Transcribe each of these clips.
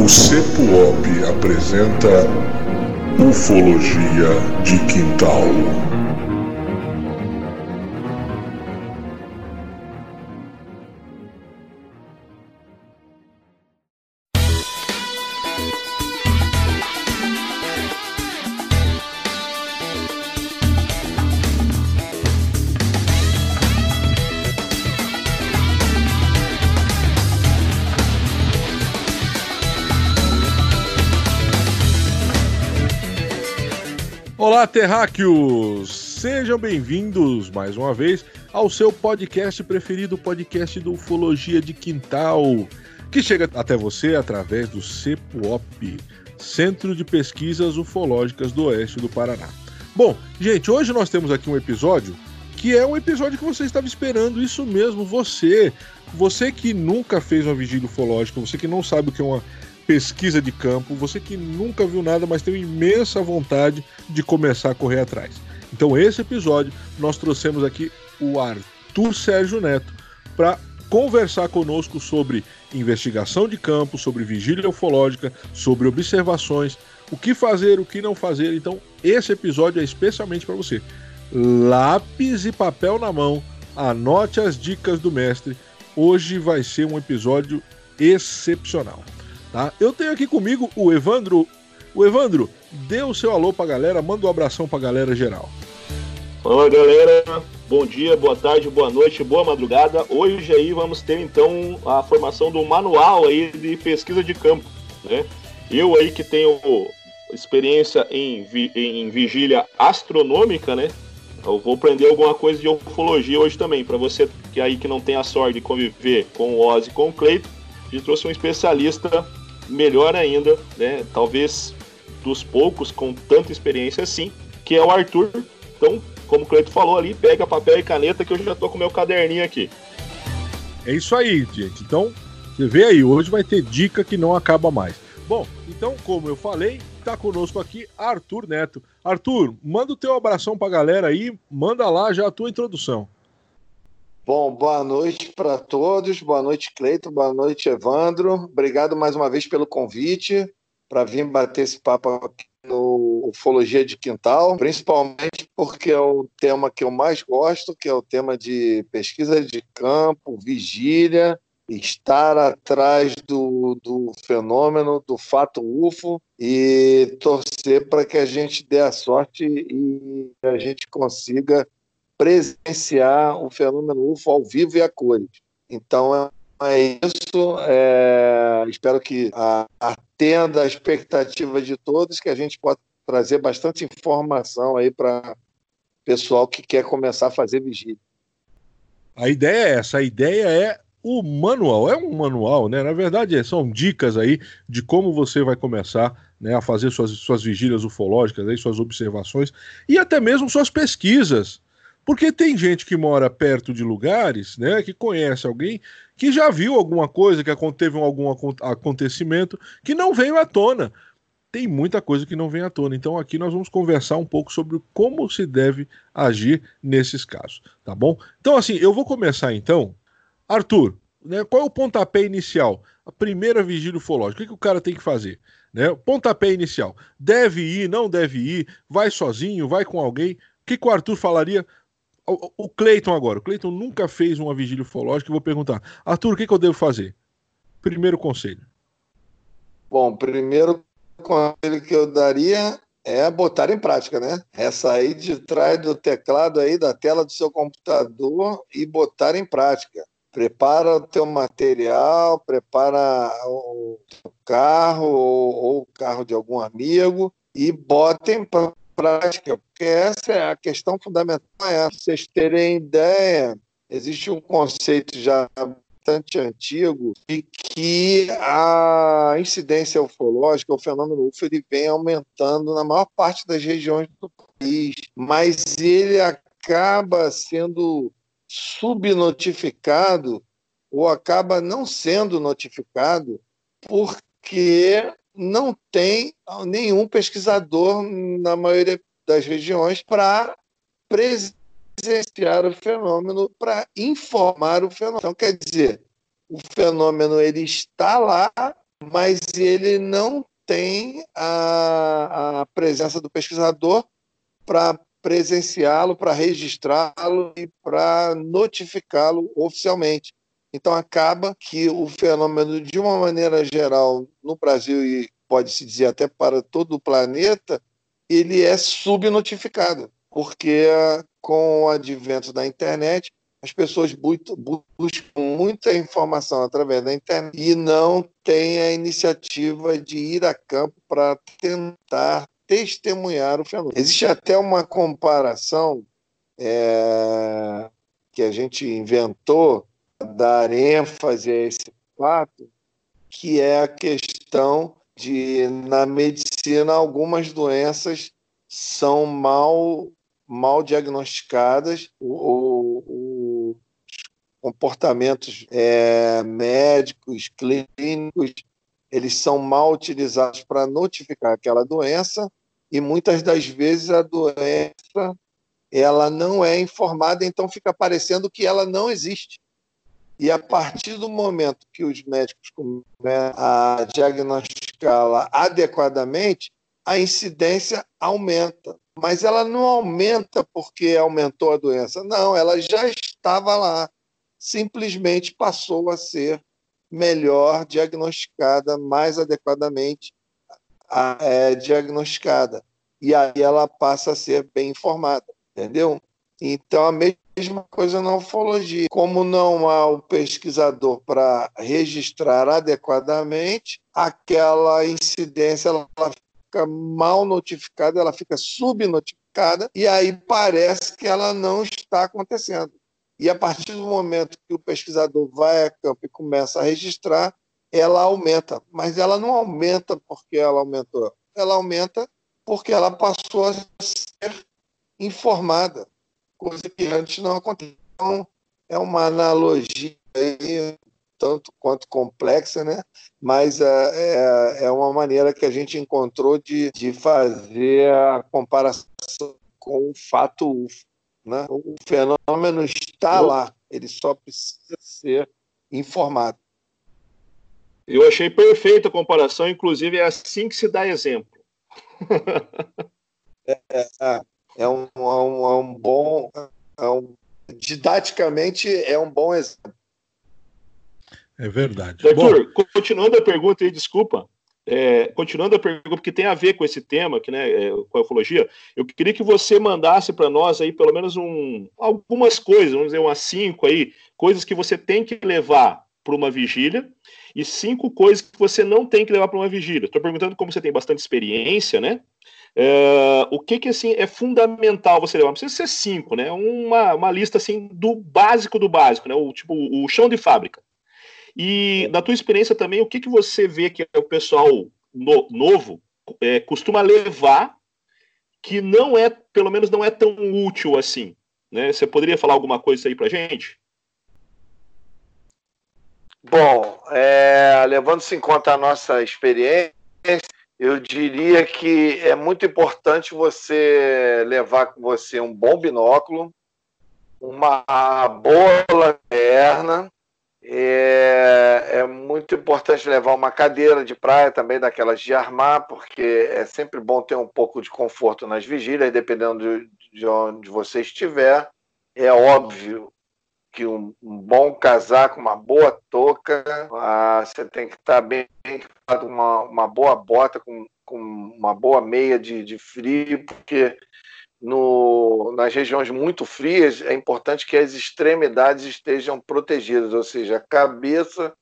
O CEPUOP apresenta Ufologia de Quintal. Olá, terráqueos! Sejam bem-vindos mais uma vez ao seu podcast preferido, o podcast do Ufologia de Quintal, que chega até você através do CEPUOP, Centro de Pesquisas Ufológicas do Oeste do Paraná. Bom, gente, hoje nós temos aqui um episódio que é um episódio que você estava esperando, isso mesmo, você, você que nunca fez uma vigília ufológica, você que não sabe o que é uma pesquisa de campo, você que nunca viu nada, mas tem imensa vontade de começar a correr atrás. Então, esse episódio, nós trouxemos aqui o Arthur Sérgio Neto para conversar conosco sobre investigação de campo, sobre vigília ufológica, sobre observações, o que fazer, o que não fazer. Então, esse episódio é especialmente para você. Lápis e papel na mão, anote as dicas do mestre. Hoje vai ser um episódio excepcional. Tá? Eu tenho aqui comigo o Evandro. O Evandro, dê o seu alô pra galera, manda um abração pra galera geral. Fala galera, bom dia, boa tarde, boa noite, boa madrugada. Hoje aí vamos ter então a formação do manual aí de pesquisa de campo, né? Eu aí que tenho experiência em, vi, em vigília astronômica, né? Eu vou aprender alguma coisa de ufologia hoje também. Para você que aí que não tem a sorte de conviver com o Ozzy e com o Cleito, a gente trouxe um especialista melhor ainda, né? Talvez dos poucos com tanta experiência assim, que é o Arthur. Então, como o Cleito falou ali, pega papel e caneta que eu já tô com meu caderninho aqui. É isso aí, gente. Então, você vê aí, hoje vai ter dica que não acaba mais. Bom, então, como eu falei, tá conosco aqui Arthur Neto. Arthur, manda o teu abração pra galera aí, manda lá já a tua introdução. Bom, boa noite para todos. Boa noite, Cleito. Boa noite, Evandro. Obrigado mais uma vez pelo convite para vir bater esse papo aqui no Ufologia de Quintal, principalmente porque é o tema que eu mais gosto, que é o tema de pesquisa de campo, vigília, estar atrás do, do fenômeno, do fato UFO e torcer para que a gente dê a sorte e a gente consiga presenciar o fenômeno UFO ao vivo e a cores. Então é isso. É, espero que atenda a expectativa de todos, que a gente possa trazer bastante informação aí para pessoal que quer começar a fazer vigília. A ideia é essa, a ideia é o manual, é um manual, né? Na verdade, são dicas aí de como você vai começar né, a fazer suas, suas vigílias ufológicas, aí, suas observações e até mesmo suas pesquisas porque tem gente que mora perto de lugares, né, que conhece alguém que já viu alguma coisa, que teve algum acontecimento que não veio à tona. Tem muita coisa que não vem à tona. Então aqui nós vamos conversar um pouco sobre como se deve agir nesses casos, tá bom? Então assim, eu vou começar então. Arthur, né, qual é o pontapé inicial? A primeira vigília ufológica. O que, que o cara tem que fazer? Né? Pontapé inicial. Deve ir, não deve ir, vai sozinho, vai com alguém. O que, que o Arthur falaria? O, Cleiton agora. O Cleiton nunca fez uma vigília ufológica. Eu vou perguntar, Arthur, o que, que eu devo fazer? Primeiro conselho. Bom, primeiro conselho que eu daria é botar em prática, né? É sair de trás do teclado aí, da tela do seu computador e botar em prática. Prepara o teu material, prepara o carro ou, ou o carro de algum amigo e bota em prática prática, porque essa é a questão fundamental. É vocês terem ideia, existe um conceito já bastante antigo de que a incidência ufológica, o fenômeno UFO, ele vem aumentando na maior parte das regiões do país, mas ele acaba sendo subnotificado ou acaba não sendo notificado porque não tem nenhum pesquisador na maioria das regiões para presenciar o fenômeno, para informar o fenômeno. Então, quer dizer, o fenômeno ele está lá, mas ele não tem a, a presença do pesquisador para presenciá-lo, para registrá-lo e para notificá-lo oficialmente. Então acaba que o fenômeno, de uma maneira geral, no Brasil e pode-se dizer até para todo o planeta, ele é subnotificado, porque com o advento da internet, as pessoas buscam muita informação através da internet e não têm a iniciativa de ir a campo para tentar testemunhar o fenômeno. Existe até uma comparação é, que a gente inventou, dar ênfase a esse fato, que é a questão de, na medicina, algumas doenças são mal, mal diagnosticadas, ou, comportamentos é, médicos, clínicos, eles são mal utilizados para notificar aquela doença e muitas das vezes a doença ela não é informada, então fica parecendo que ela não existe. E a partir do momento que os médicos começam a diagnosticá-la adequadamente, a incidência aumenta. Mas ela não aumenta porque aumentou a doença. Não, ela já estava lá. Simplesmente passou a ser melhor diagnosticada, mais adequadamente é, diagnosticada. E aí ela passa a ser bem informada, entendeu? Então, a mesma coisa na ufologia. Como não há o pesquisador para registrar adequadamente, aquela incidência ela fica mal notificada, ela fica subnotificada, e aí parece que ela não está acontecendo. E a partir do momento que o pesquisador vai a campo e começa a registrar, ela aumenta. Mas ela não aumenta porque ela aumentou. Ela aumenta porque ela passou a ser informada, coisa que antes não acontecia. Então, é uma analogia aí, tanto quanto complexa, né? mas é, é, é uma maneira que a gente encontrou de, de fazer a comparação com o fato UFO. Né? O fenômeno está lá, ele só precisa ser informado. Eu achei perfeita a comparação, inclusive é assim que se dá exemplo. é, é, um, é, um, é um bom. É um, didaticamente é um bom exemplo. É verdade. Arthur, bom, continuando a pergunta aí, desculpa. É, continuando a pergunta, porque tem a ver com esse tema, que, né, é, com a ufologia, eu queria que você mandasse para nós aí pelo menos um, algumas coisas, vamos dizer umas cinco aí, coisas que você tem que levar para uma vigília e cinco coisas que você não tem que levar para uma vigília. Estou perguntando como você tem bastante experiência, né? É, o que que assim é fundamental você levar? Não precisa ser cinco, né? Uma, uma lista assim do básico do básico, né? O tipo o chão de fábrica. E na tua experiência também, o que que você vê que o pessoal no, novo é, costuma levar que não é, pelo menos não é tão útil assim, né? Você poderia falar alguma coisa aí para gente? Bom, é, levando-se em conta a nossa experiência, eu diria que é muito importante você levar com você um bom binóculo, uma boa lanterna, é, é, muito importante levar uma cadeira de praia também, daquelas de armar, porque é sempre bom ter um pouco de conforto nas vigílias, dependendo de, de onde você estiver. É óbvio que um, um, bom casaco, uma boa touca, ah, você tem que estar bem equipado, uma, uma boa bota, com, com uma boa meia de, de frio, porque no, nas regiões muito frias é importante que as extremidades estejam protegidas, ou seja, a cabeça,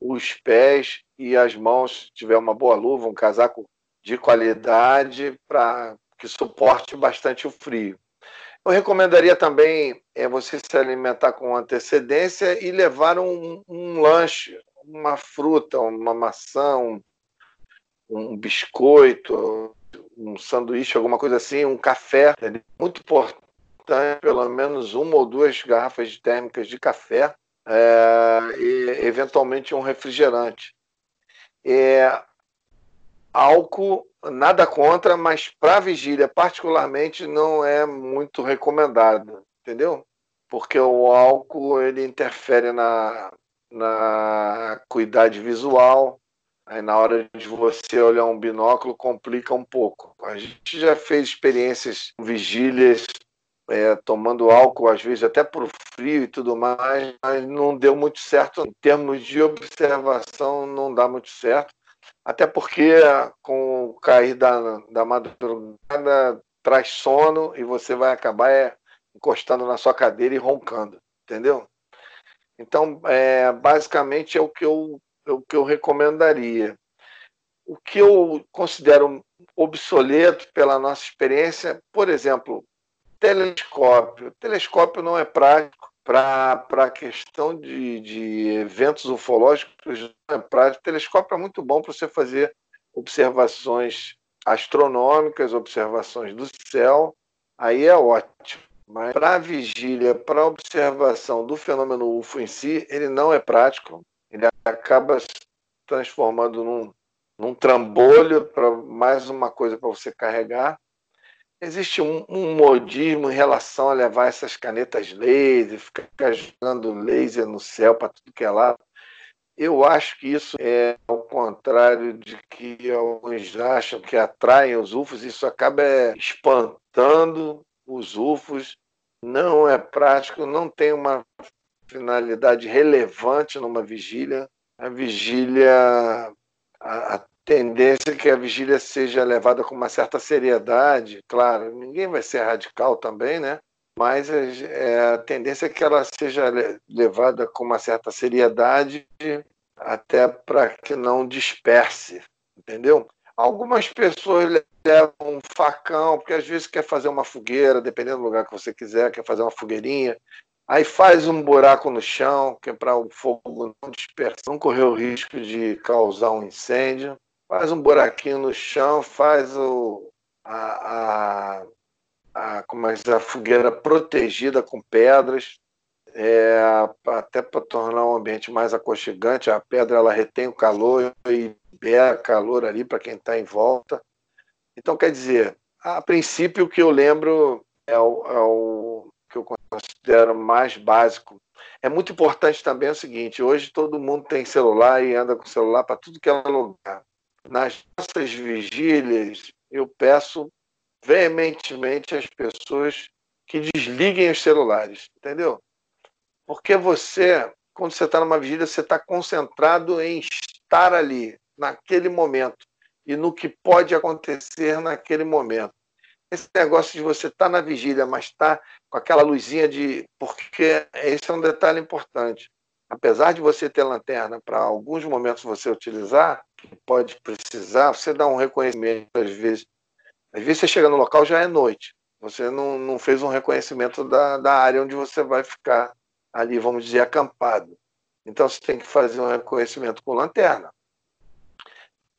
os pés e as mãos, se tiver uma boa luva, um casaco de qualidade para que suporte bastante o frio. Eu recomendaria também é, você se alimentar com antecedência e levar um, um lanche, uma fruta, uma maçã, um, um, biscoito, um sanduíche, alguma coisa assim, um café. É muito importante, pelo menos uma ou duas garrafas térmicas de café é, e, eventualmente, um refrigerante. É, álcool nada contra, mas para vigília, particularmente, não é muito recomendado, entendeu? Porque o álcool ele interfere na, na acuidade visual, Aí na hora de você olhar um binóculo complica um pouco. A gente já fez experiências vigílias é, tomando álcool, às vezes até por frio e tudo mais, mas não deu muito certo. Em termos de observação, não dá muito certo. Até porque com o cair da, da madrugada traz sono e você vai acabar é, encostando na sua cadeira e roncando, entendeu? Então, é, basicamente é o que eu, é o que eu recomendaria. O que eu considero obsoleto pela nossa experiência, por exemplo, telescópio. O telescópio não é prático para a questão de, de eventos ufológicos, é prático. O telescópio é muito bom para você fazer observações astronômicas, observações do céu, aí é ótimo. Mas para vigília, para observação do fenômeno UFO em si, ele não é prático, ele acaba se transformando num, num trambolho para mais uma coisa para você carregar. Existe um, um, modismo em relação a levar essas canetas laser, ficar jogando laser no céu para tudo que é lá. Eu acho que isso é ao contrário de que alguns acham que atraem os UFOs, isso acaba espantando os UFOs, não é prático, não tem uma finalidade relevante numa vigília. A vigília, a, a tendência é que a vigília seja levada com uma certa seriedade, claro, ninguém vai ser radical também, né? Mas é, a tendência é que ela seja levada com uma certa seriedade, até para que não disperse, entendeu? Algumas pessoas levam um facão, porque às vezes quer fazer uma fogueira, dependendo do lugar que você quiser, quer fazer uma fogueirinha, aí faz um buraco no chão, que é para o fogo não dispersar, não correr o risco de causar um incêndio. Faz um buraquinho no chão, faz o, a, a, a, como é, a fogueira protegida com pedras, é, até para tornar o ambiente mais aconchegante. A pedra ela retém o calor e libera calor ali para quem está em volta. Então, quer dizer, a princípio, o que eu lembro é o, é o que eu considero mais básico. É muito importante também o seguinte: hoje todo mundo tem celular e anda com celular para tudo que é lugar. Nas nossas vigílias, eu peço veementemente às pessoas que desliguem os celulares, entendeu? Porque você, quando você está numa vigília, você está concentrado em estar ali, naquele momento, e no que pode acontecer naquele momento. Esse negócio de você estar tá na vigília, mas estar tá com aquela luzinha de. Porque esse é um detalhe importante. Apesar de você ter lanterna para alguns momentos você utilizar, pode precisar, você dá um reconhecimento às vezes. Às vezes você chega no local já é noite. Você não, não fez um reconhecimento da, da área onde você vai ficar ali, vamos dizer, acampado. Então você tem que fazer um reconhecimento com lanterna.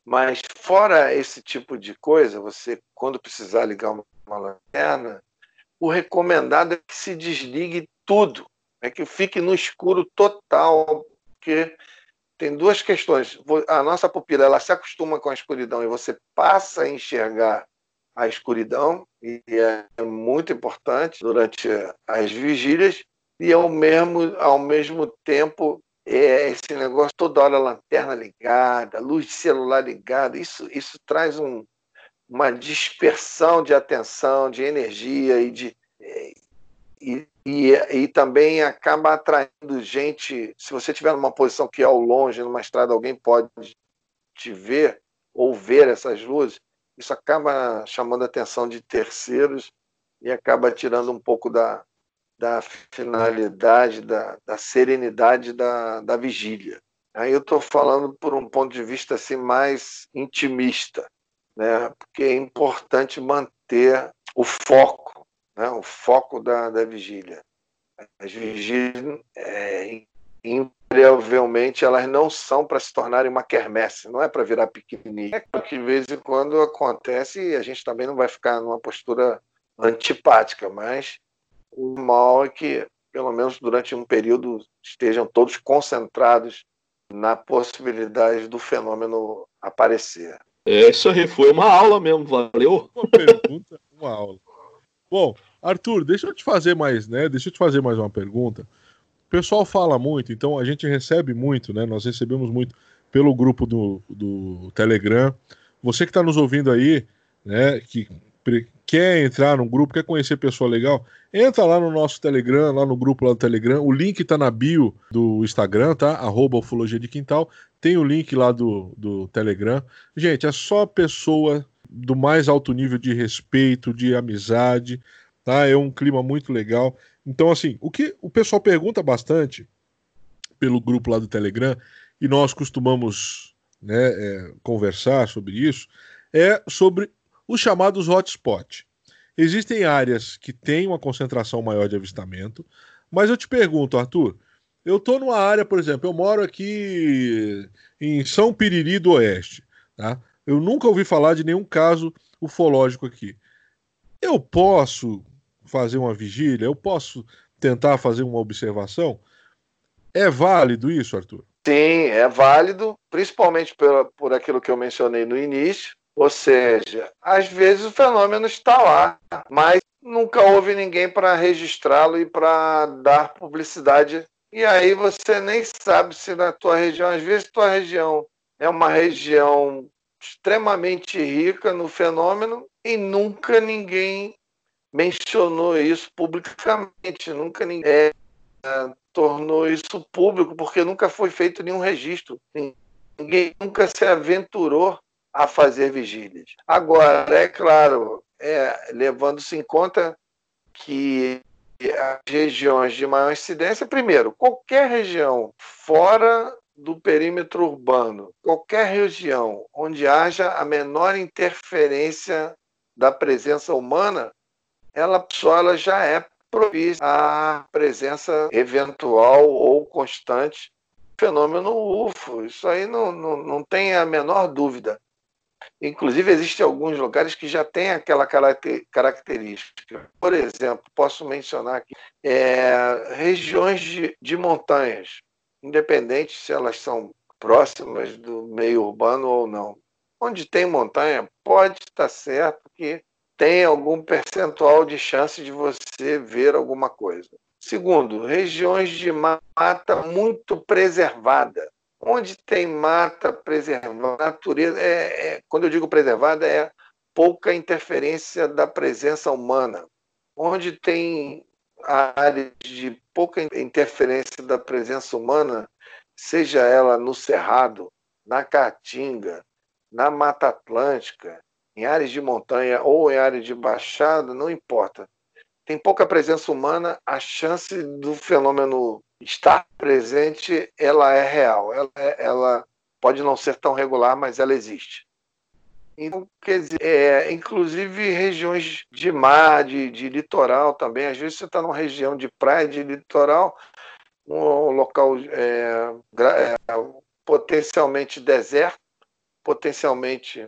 Mas fora esse tipo de coisa, você quando precisar ligar uma, uma lanterna, o recomendado é que se desligue tudo, é que fique no escuro total, porque tem duas questões. A nossa pupila ela se acostuma com a escuridão e você passa a enxergar a escuridão, e é muito importante durante as vigílias, e ao mesmo, ao mesmo tempo é esse negócio toda hora lanterna ligada, luz de celular ligada, isso, isso traz um, uma dispersão de atenção, de energia e de e, e, e, também acaba atraindo gente. Se você estiver numa posição que é ao longe, numa estrada, alguém pode te ver ou ver essas luzes, isso acaba chamando a atenção de terceiros e acaba tirando um pouco da, da finalidade, da, da serenidade da, da vigília. Aí eu estou falando por um ponto de vista assim mais intimista, né? porque é importante manter o foco, né? o foco da, da vigília. As vigílias, é, invariavelmente, elas não são para se tornarem uma quermesse, não é para virar piquenique. É claro que de vez em quando acontece e a gente também não vai ficar numa postura antipática, mas o mal é que, pelo menos durante um período, estejam todos concentrados na possibilidade do fenômeno aparecer. É, isso aí foi uma aula mesmo, valeu? Uma pergunta, uma aula. Bom, Arthur, deixa eu te fazer mais, né? Deixa eu te fazer mais uma pergunta. O pessoal fala muito, então a gente recebe muito, né? Nós recebemos muito pelo grupo do, do Telegram. Você que está nos ouvindo aí, né, que quer entrar num grupo, quer conhecer pessoa legal, entra lá no nosso Telegram, lá no grupo lá do Telegram. O link está na bio do Instagram, tá? Arroba Ufologia de Quintal. Tem o link lá do, do Telegram. Gente, é só pessoa do mais alto nível de respeito, de amizade, tá? É um clima muito legal. Então, assim, o que o pessoal pergunta bastante pelo grupo lá do Telegram, e nós costumamos né, é, conversar sobre isso, é sobre os chamados hotspot. Existem áreas que têm uma concentração maior de avistamento, mas eu te pergunto, Arthur, eu estou numa área, por exemplo, eu moro aqui em São Piriri do Oeste, tá? Eu nunca ouvi falar de nenhum caso ufológico aqui. Eu posso fazer uma vigília? Eu posso tentar fazer uma observação? É válido isso, Arthur? Sim, é válido, principalmente por, por aquilo que eu mencionei no início. Ou seja, às vezes o fenômeno está lá, mas nunca houve ninguém para registrá-lo e para dar publicidade. E aí você nem sabe se na tua região, às vezes tua região é uma região extremamente rica no fenômeno e nunca ninguém mencionou isso publicamente, nunca ninguém é, tornou isso público, porque nunca foi feito nenhum registro. Ninguém nunca se aventurou a fazer vigílias. Agora, é claro, é, levando-se em conta que as regiões de maior incidência, primeiro, qualquer região fora do perímetro urbano, qualquer região onde haja a menor interferência da presença humana, ela só ela já é propícia à presença eventual ou constante fenômeno UFO. Isso aí não, não, não tem a menor dúvida. Inclusive, existem alguns lugares que já têm aquela característica. Por exemplo, posso mencionar aqui é, regiões de, de montanhas, independente se elas são próximas do meio urbano ou não. Onde tem montanha, pode estar certo que tem algum percentual de chance de você ver alguma coisa. Segundo, regiões de mata muito preservada. Onde tem mata preservada, natureza, é, é, quando eu digo preservada, é pouca interferência da presença humana. Onde tem áreas de pouca interferência da presença humana, seja ela no Cerrado, na Caatinga, na Mata Atlântica, em áreas de montanha ou em áreas de baixada, não importa. Tem pouca presença humana, a chance do fenômeno estar presente, ela é real. Ela, é, ela pode não ser tão regular, mas ela existe. Então, quer dizer, é, inclusive regiões de mar, de, de litoral também. Às vezes você está numa região de praia, de litoral, um local é, é, potencialmente deserto, potencialmente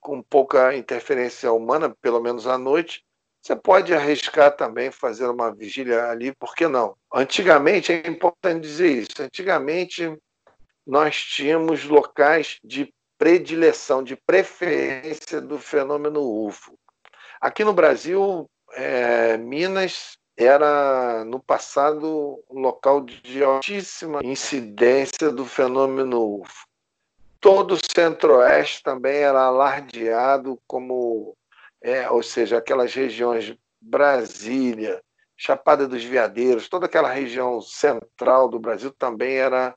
com pouca interferência humana, pelo menos à noite, você pode arriscar também fazer uma vigília ali, por que não? Antigamente, é importante dizer isso, antigamente nós tínhamos locais de predileção, de preferência do fenômeno UFO. Aqui no Brasil, é, Minas era, no passado, um local de altíssima incidência do fenômeno UFO todo o centro-oeste também era alardeado como, é, ou seja, aquelas regiões Brasília, Chapada dos Veadeiros, toda aquela região central do Brasil também era.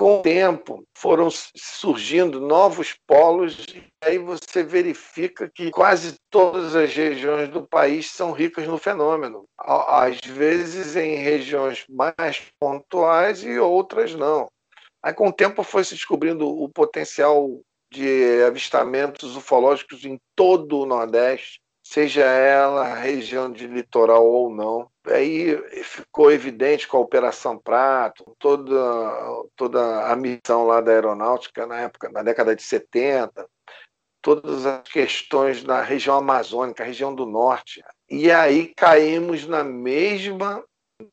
Com o tempo, foram surgindo novos polos, e aí você verifica que quase todas as regiões do país são ricas no fenômeno. Às vezes em regiões mais pontuais e outras não. Aí, com o tempo, foi se descobrindo o potencial de avistamentos ufológicos em todo o Nordeste, seja ela região de litoral ou não. Aí ficou evidente com a Operação Prato, toda, toda a missão lá da aeronáutica na época, na década de 70, todas as questões da região amazônica, região do norte. E aí caímos na mesma,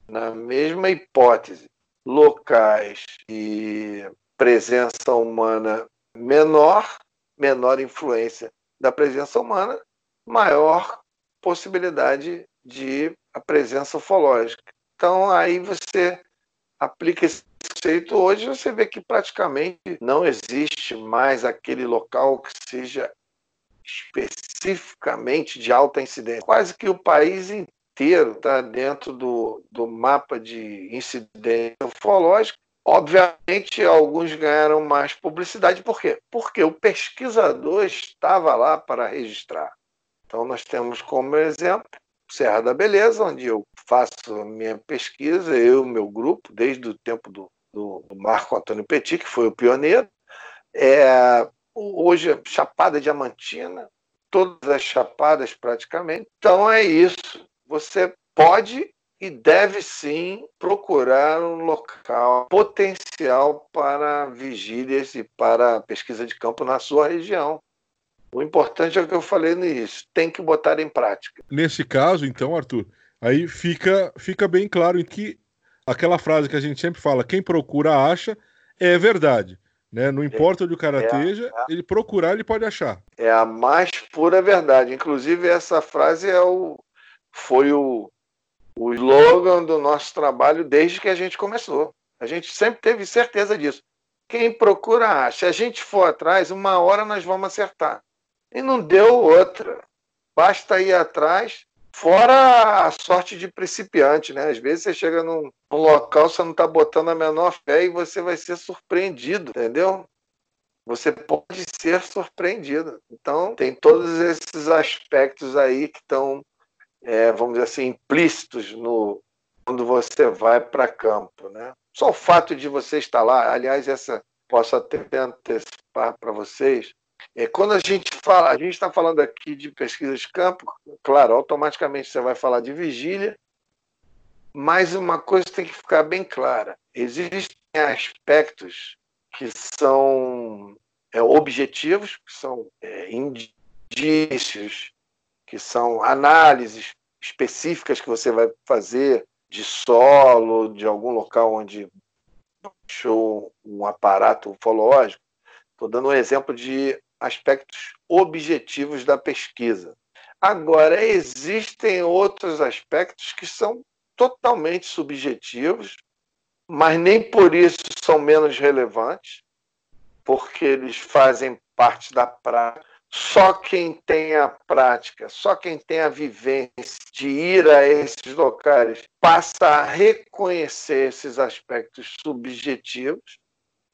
na mesma hipótese locais de presença humana menor, menor influência da presença humana, maior possibilidade de a presença ufológica. Então aí você aplica esse conceito hoje você vê que praticamente não existe mais aquele local que seja especificamente de alta incidência. Quase que o país inteiro está dentro do, do mapa de incidência ufológica. Obviamente, alguns ganharam mais publicidade. Por quê? Porque o pesquisador estava lá para registrar. Então, nós temos como exemplo Serra da Beleza, onde eu faço minha pesquisa, eu e meu grupo, desde o tempo do, do Marco Antônio Petit, que foi o pioneiro. É, hoje, Chapada Diamantina, todas as chapadas praticamente. Então é isso. Você pode e deve sim procurar um local potencial para vigílias e para pesquisa de campo na sua região. O importante é o que eu falei no início, tem que botar em prática. Nesse caso, então, Arthur, aí fica, fica bem claro que aquela frase que a gente sempre fala, quem procura acha, é verdade. Né? Não importa onde o cara é, esteja, é, ele procurar, ele pode achar. É a mais pura verdade. Inclusive, essa frase é o, foi o, o slogan do nosso trabalho desde que a gente começou. A gente sempre teve certeza disso. Quem procura acha. Se a gente for atrás, uma hora nós vamos acertar. E não deu outra. Basta ir atrás, fora a sorte de principiante, né? Às vezes você chega num, num local, você não está botando a menor fé e você vai ser surpreendido, entendeu? Você pode ser surpreendido. Então, tem todos esses aspectos aí que estão, é, vamos dizer assim, implícitos no, quando você vai para campo, né? Só o fato de você estar lá, aliás, essa posso até antecipar para vocês, é, quando a gente fala, a gente está falando aqui de pesquisa de campo, claro, automaticamente você vai falar de vigília, mas uma coisa tem que ficar bem clara: existem aspectos que são é, objetivos, que são é, indícios, que são análises específicas que você vai fazer de solo, de algum local onde achou um aparato ufológico. Estou dando um exemplo de aspectos objetivos da pesquisa. Agora, existem outros aspectos que são totalmente subjetivos, mas nem por isso são menos relevantes, porque eles fazem parte da prática. Só quem tem a prática, só quem tem a vivência de ir a esses locais passa a reconhecer esses aspectos subjetivos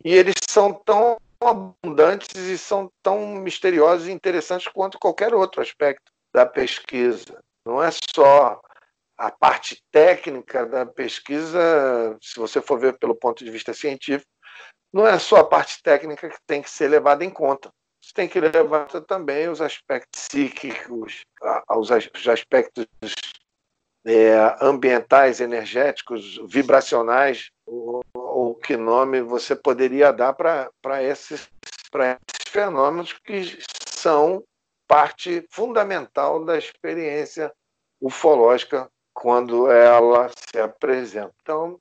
e eles são tão abundantes e são tão misteriosos e interessantes quanto qualquer outro aspecto da pesquisa. Não é só a parte técnica da pesquisa, se você for ver pelo ponto de vista científico, não é só a parte técnica que tem que ser levada em conta. Você tem que levar também os aspectos psíquicos, os aspectos é, ambientais, energéticos, vibracionais, ou, ou, que nome você poderia dar para esses, esses fenômenos que são parte fundamental da experiência ufológica quando ela se apresenta. Então,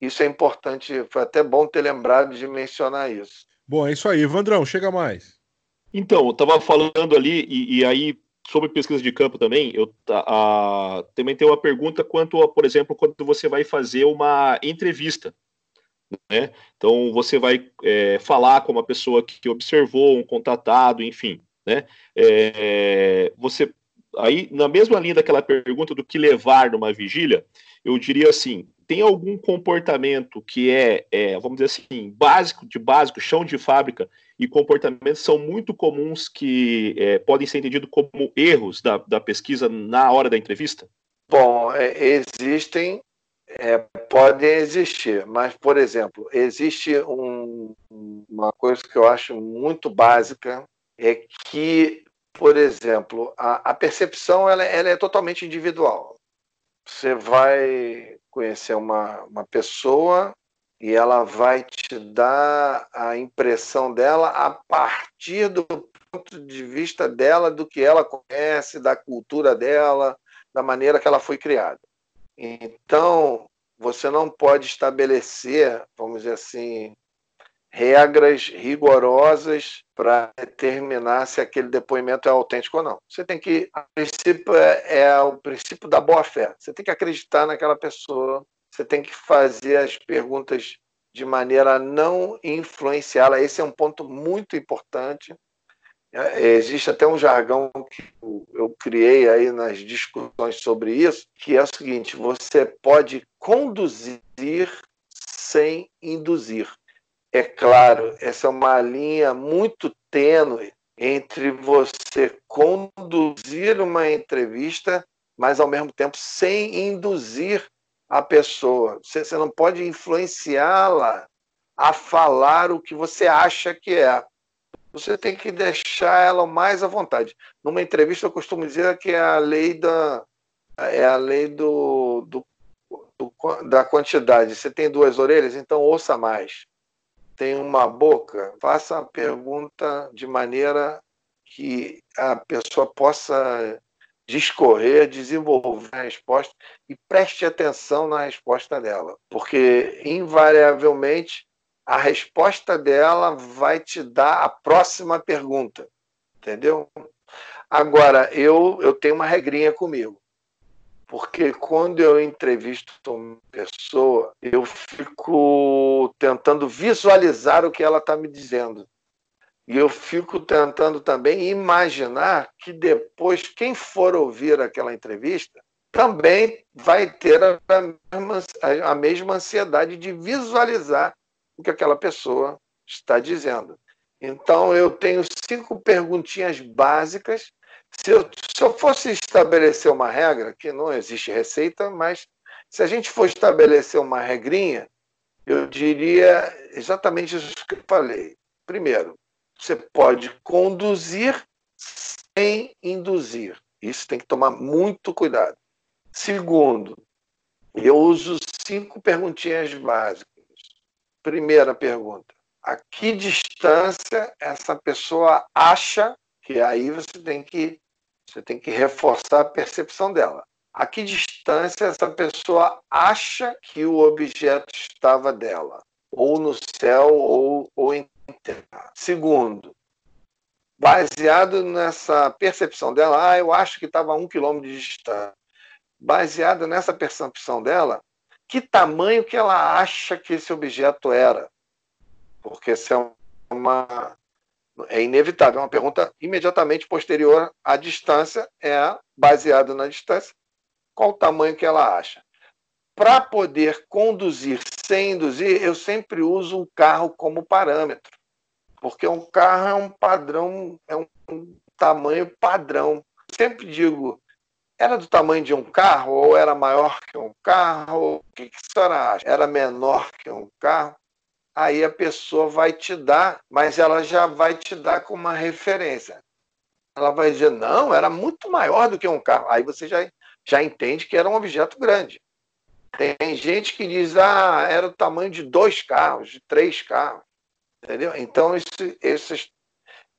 isso é importante, foi até bom ter lembrado de mencionar isso. Bom, é isso aí. Vandrão, chega mais. Então, eu estava falando ali, e, e, aí sobre pesquisa de campo também, eu também tenho uma pergunta quanto, a, por exemplo, quando você vai fazer uma entrevista. Né? Então, você vai é, falar com uma pessoa que observou, um contatado, enfim. Né? É, você aí, na mesma linha daquela pergunta do que levar numa vigília, eu diria assim: tem algum comportamento que é, é, vamos dizer assim, básico, de básico, chão de fábrica, e comportamentos são muito comuns que é, podem ser entendidos como erros da, da pesquisa na hora da entrevista? Bom, é, existem, é, podem existir, mas, por exemplo, existe um, uma coisa que eu acho muito básica, é que, por exemplo, a, a percepção ela, ela é totalmente individual. Você vai conhecer uma, uma pessoa e ela vai te dar a impressão dela a partir do ponto de vista dela, do que ela conhece, da cultura dela, da maneira que ela foi criada. Então, você não pode estabelecer, vamos dizer assim, regras rigorosas para determinar se aquele depoimento é autêntico ou não. Você tem que, a princípio, é, é o princípio da boa fé. Você tem que acreditar naquela pessoa, você tem que fazer as perguntas de maneira a não influenciá-la. Esse é um ponto muito importante. É, existe até um jargão que eu criei aí nas discussões sobre isso, que é o seguinte: você pode conduzir sem induzir. É claro, essa é uma linha muito tênue entre você conduzir uma entrevista, mas ao mesmo tempo sem induzir a pessoa. Você, você não pode influenciá-la a falar o que você acha que é. Você tem que deixar ela mais à vontade. Numa entrevista, eu costumo dizer que é a lei da, é a lei do, do, do, da quantidade. Você tem duas orelhas, então ouça mais. Tem uma boca, faça a pergunta de maneira que a pessoa possa discorrer, desenvolver a resposta e preste atenção na resposta dela, porque invariavelmente a resposta dela vai te dar a próxima pergunta, entendeu? Agora, eu, eu tenho uma regrinha comigo, porque quando eu entrevisto uma pessoa, eu fico tentando visualizar o que ela está me dizendo. E eu fico tentando também imaginar que depois, quem for ouvir aquela entrevista, também vai ter a mesma, a mesma ansiedade de visualizar o que aquela pessoa está dizendo. Então, eu tenho cinco perguntinhas básicas. Se eu, se eu fosse estabelecer uma regra, que não existe receita, mas se a gente for estabelecer uma regrinha, eu diria exatamente isso que eu falei. Primeiro, você pode conduzir sem induzir. Isso tem que tomar muito cuidado. Segundo, eu uso cinco perguntinhas básicas. Primeira pergunta: a que distância essa pessoa acha que aí você tem que você tem que reforçar a percepção dela. A que distância essa pessoa acha que o objeto estava dela, ou no céu ou, ou em terra. Segundo, baseado nessa percepção dela, ah, eu acho que estava a um quilômetro de distância. Baseado nessa percepção dela, que tamanho que ela acha que esse objeto era. Porque essa é uma é inevitável, é uma pergunta imediatamente posterior à distância, é baseada na distância, qual o tamanho que ela acha. Para poder conduzir sem induzir, eu sempre uso um carro como parâmetro, porque um carro é um padrão, é um tamanho padrão. Sempre digo, era do tamanho de um carro ou era maior que um carro? O que, que a senhora acha? Era menor que um carro? Aí a pessoa vai te dar, mas ela já vai te dar com uma referência. Ela vai dizer, não, era muito maior do que um carro. Aí você já, já entende que era um objeto grande. Tem gente que diz, ah, era o tamanho de dois carros, de três carros. Entendeu? Então, esse, esses.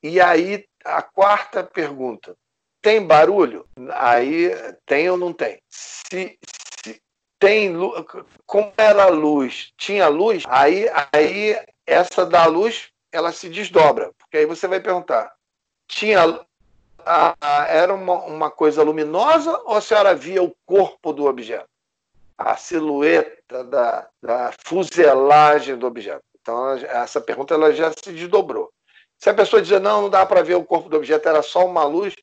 E aí, a quarta pergunta tem barulho? Aí tem ou não tem? Se, tem como era a luz, tinha luz, aí, aí essa da luz ela se desdobra, porque aí você vai perguntar: tinha a, a, era uma, uma coisa luminosa ou a senhora via o corpo do objeto? A silhueta da, da fuselagem do objeto. Então, essa pergunta ela já se desdobrou. Se a pessoa dizer, não, não dá para ver o corpo do objeto, era só uma luz,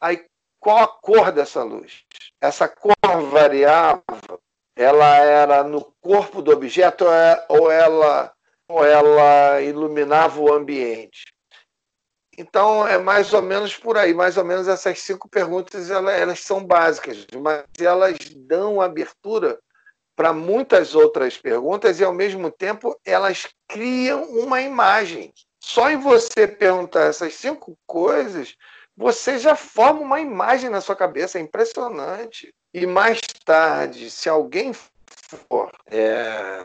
Aí, qual a cor dessa luz? Essa cor variável, ela era no corpo do objeto é, ou ela, ou ela iluminava o ambiente? Então, é mais ou menos por aí. Mais ou menos essas cinco perguntas elas, elas são básicas, mas elas dão abertura para muitas outras perguntas e, ao mesmo tempo, elas criam uma imagem. Só em você perguntar essas cinco coisas, você já forma uma imagem na sua cabeça, é impressionante. E mais tarde, se alguém for é,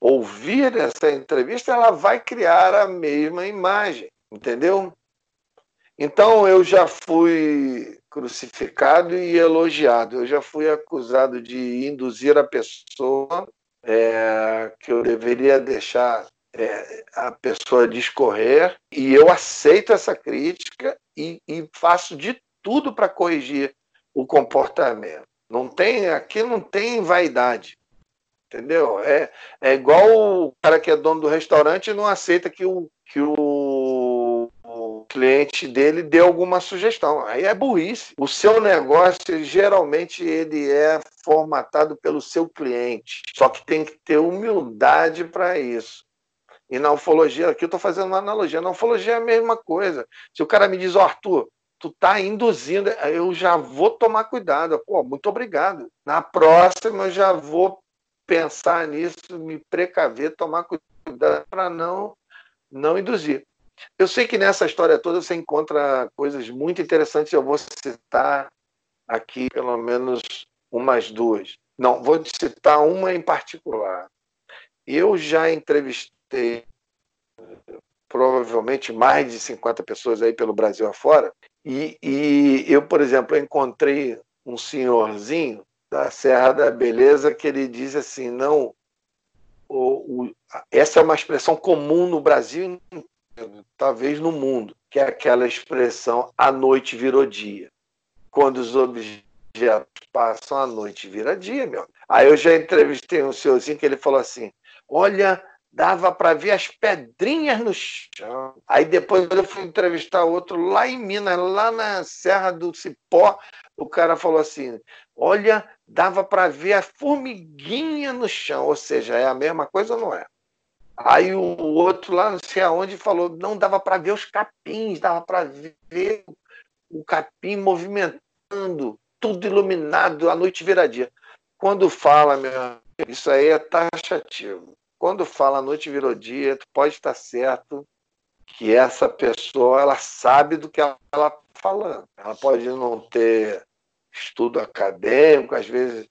ouvir essa entrevista, ela vai criar a mesma imagem, entendeu? Então eu já fui crucificado e elogiado, eu já fui acusado de induzir a pessoa é, que eu deveria deixar é, a pessoa discorrer, e eu aceito essa crítica e, e faço de tudo para corrigir o comportamento. Não tem, aqui não tem vaidade. Entendeu? É, é igual o cara que é dono do restaurante e não aceita que o, que o, o cliente dele dê alguma sugestão. Aí é burrice. O seu negócio, geralmente, ele é formatado pelo seu cliente. Só que tem que ter humildade para isso. E na ufologia, aqui eu estou fazendo uma analogia, na ufologia é a mesma coisa. Se o cara me diz, oh, Arthur, tu tá induzindo, eu já vou tomar cuidado. Pô, muito obrigado. Na próxima eu já vou pensar nisso, me precaver, tomar cuidado para não não induzir. Eu sei que nessa história toda você encontra coisas muito interessantes, eu vou citar aqui pelo menos umas duas. Não, vou citar uma em particular. Eu já entrevistei provavelmente mais de 50 pessoas aí pelo Brasil afora, e, e eu, por exemplo, encontrei um senhorzinho da Serra da Beleza que ele diz assim, não, o, o, essa é uma expressão comum no Brasil, talvez no mundo, que é aquela expressão a noite virou dia. Quando os objetos passam a noite vira dia, meu. Aí eu já entrevistei um senhorzinho que ele falou assim: olha, dava para ver as pedrinhas no chão. Aí depois eu fui entrevistar outro lá em Minas, lá na Serra do Cipó. O cara falou assim: olha, dava para ver a formiguinha no chão, ou seja, é a mesma coisa ou não é? Aí o outro lá, não sei aonde, falou: não dava para ver os capins, dava para ver o capim movimentando, tudo iluminado, a noite viradia. Quando fala, meu, isso aí é taxativo. Quando fala a noite virou dia, tu pode estar certo que essa pessoa ela sabe do que ela está falando. Ela pode não ter estudo acadêmico, às vezes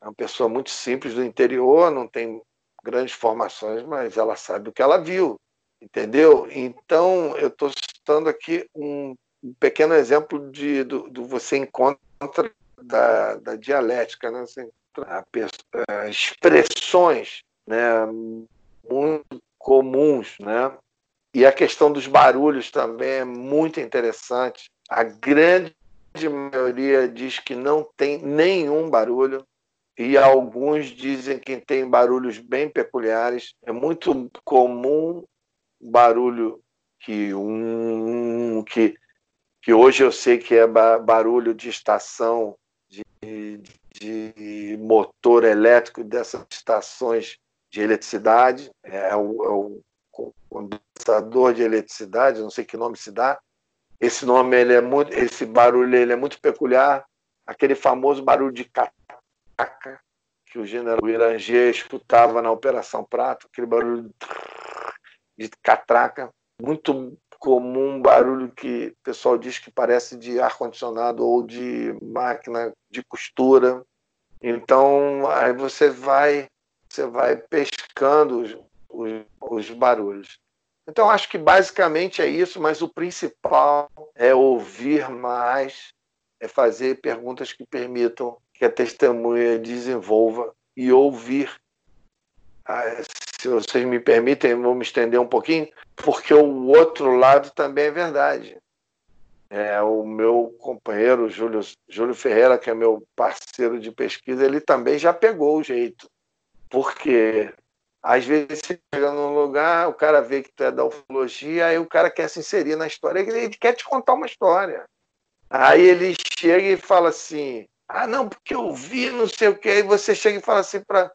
é uma pessoa muito simples do interior, não tem grandes formações, mas ela sabe o que ela viu, entendeu? Então, eu estou citando aqui um, um, pequeno exemplo de, do, do você encontra da, da dialética, né? Você a, expressões né, muito comuns, né? E a questão dos barulhos também é muito interessante. A grande maioria diz que não tem nenhum barulho e alguns dizem que tem barulhos bem peculiares. É muito comum barulho que um que que hoje eu sei que é barulho de estação de, de motor elétrico dessas estações de eletricidade, é o, é o condensador de eletricidade, não sei que nome se dá, esse nome, ele é muito, esse barulho, ele é muito peculiar. Aquele famoso barulho de catraca que o general Irangê escutava na Operação Prato, aquele barulho de catraca, muito comum, barulho que o pessoal diz que parece de ar-condicionado ou de máquina de costura. Então, aí você vai, você vai pescando os, os, os barulhos. Então, acho que basicamente é isso, mas o principal é ouvir mais, é fazer perguntas que permitam que a testemunha desenvolva e ouvir. Ah, se vocês me permitem, vou me estender um pouquinho, porque o outro lado também é verdade. É, o meu companheiro Júlio, Júlio Ferreira, que é meu parceiro de pesquisa, ele também já pegou o jeito. Porque às vezes você chega num lugar, o cara vê que tu é da ufologia, aí o cara quer se inserir na história, ele quer te contar uma história. Aí ele chega e fala assim: ah, não, porque eu vi, não sei o que. Aí você chega e fala assim para.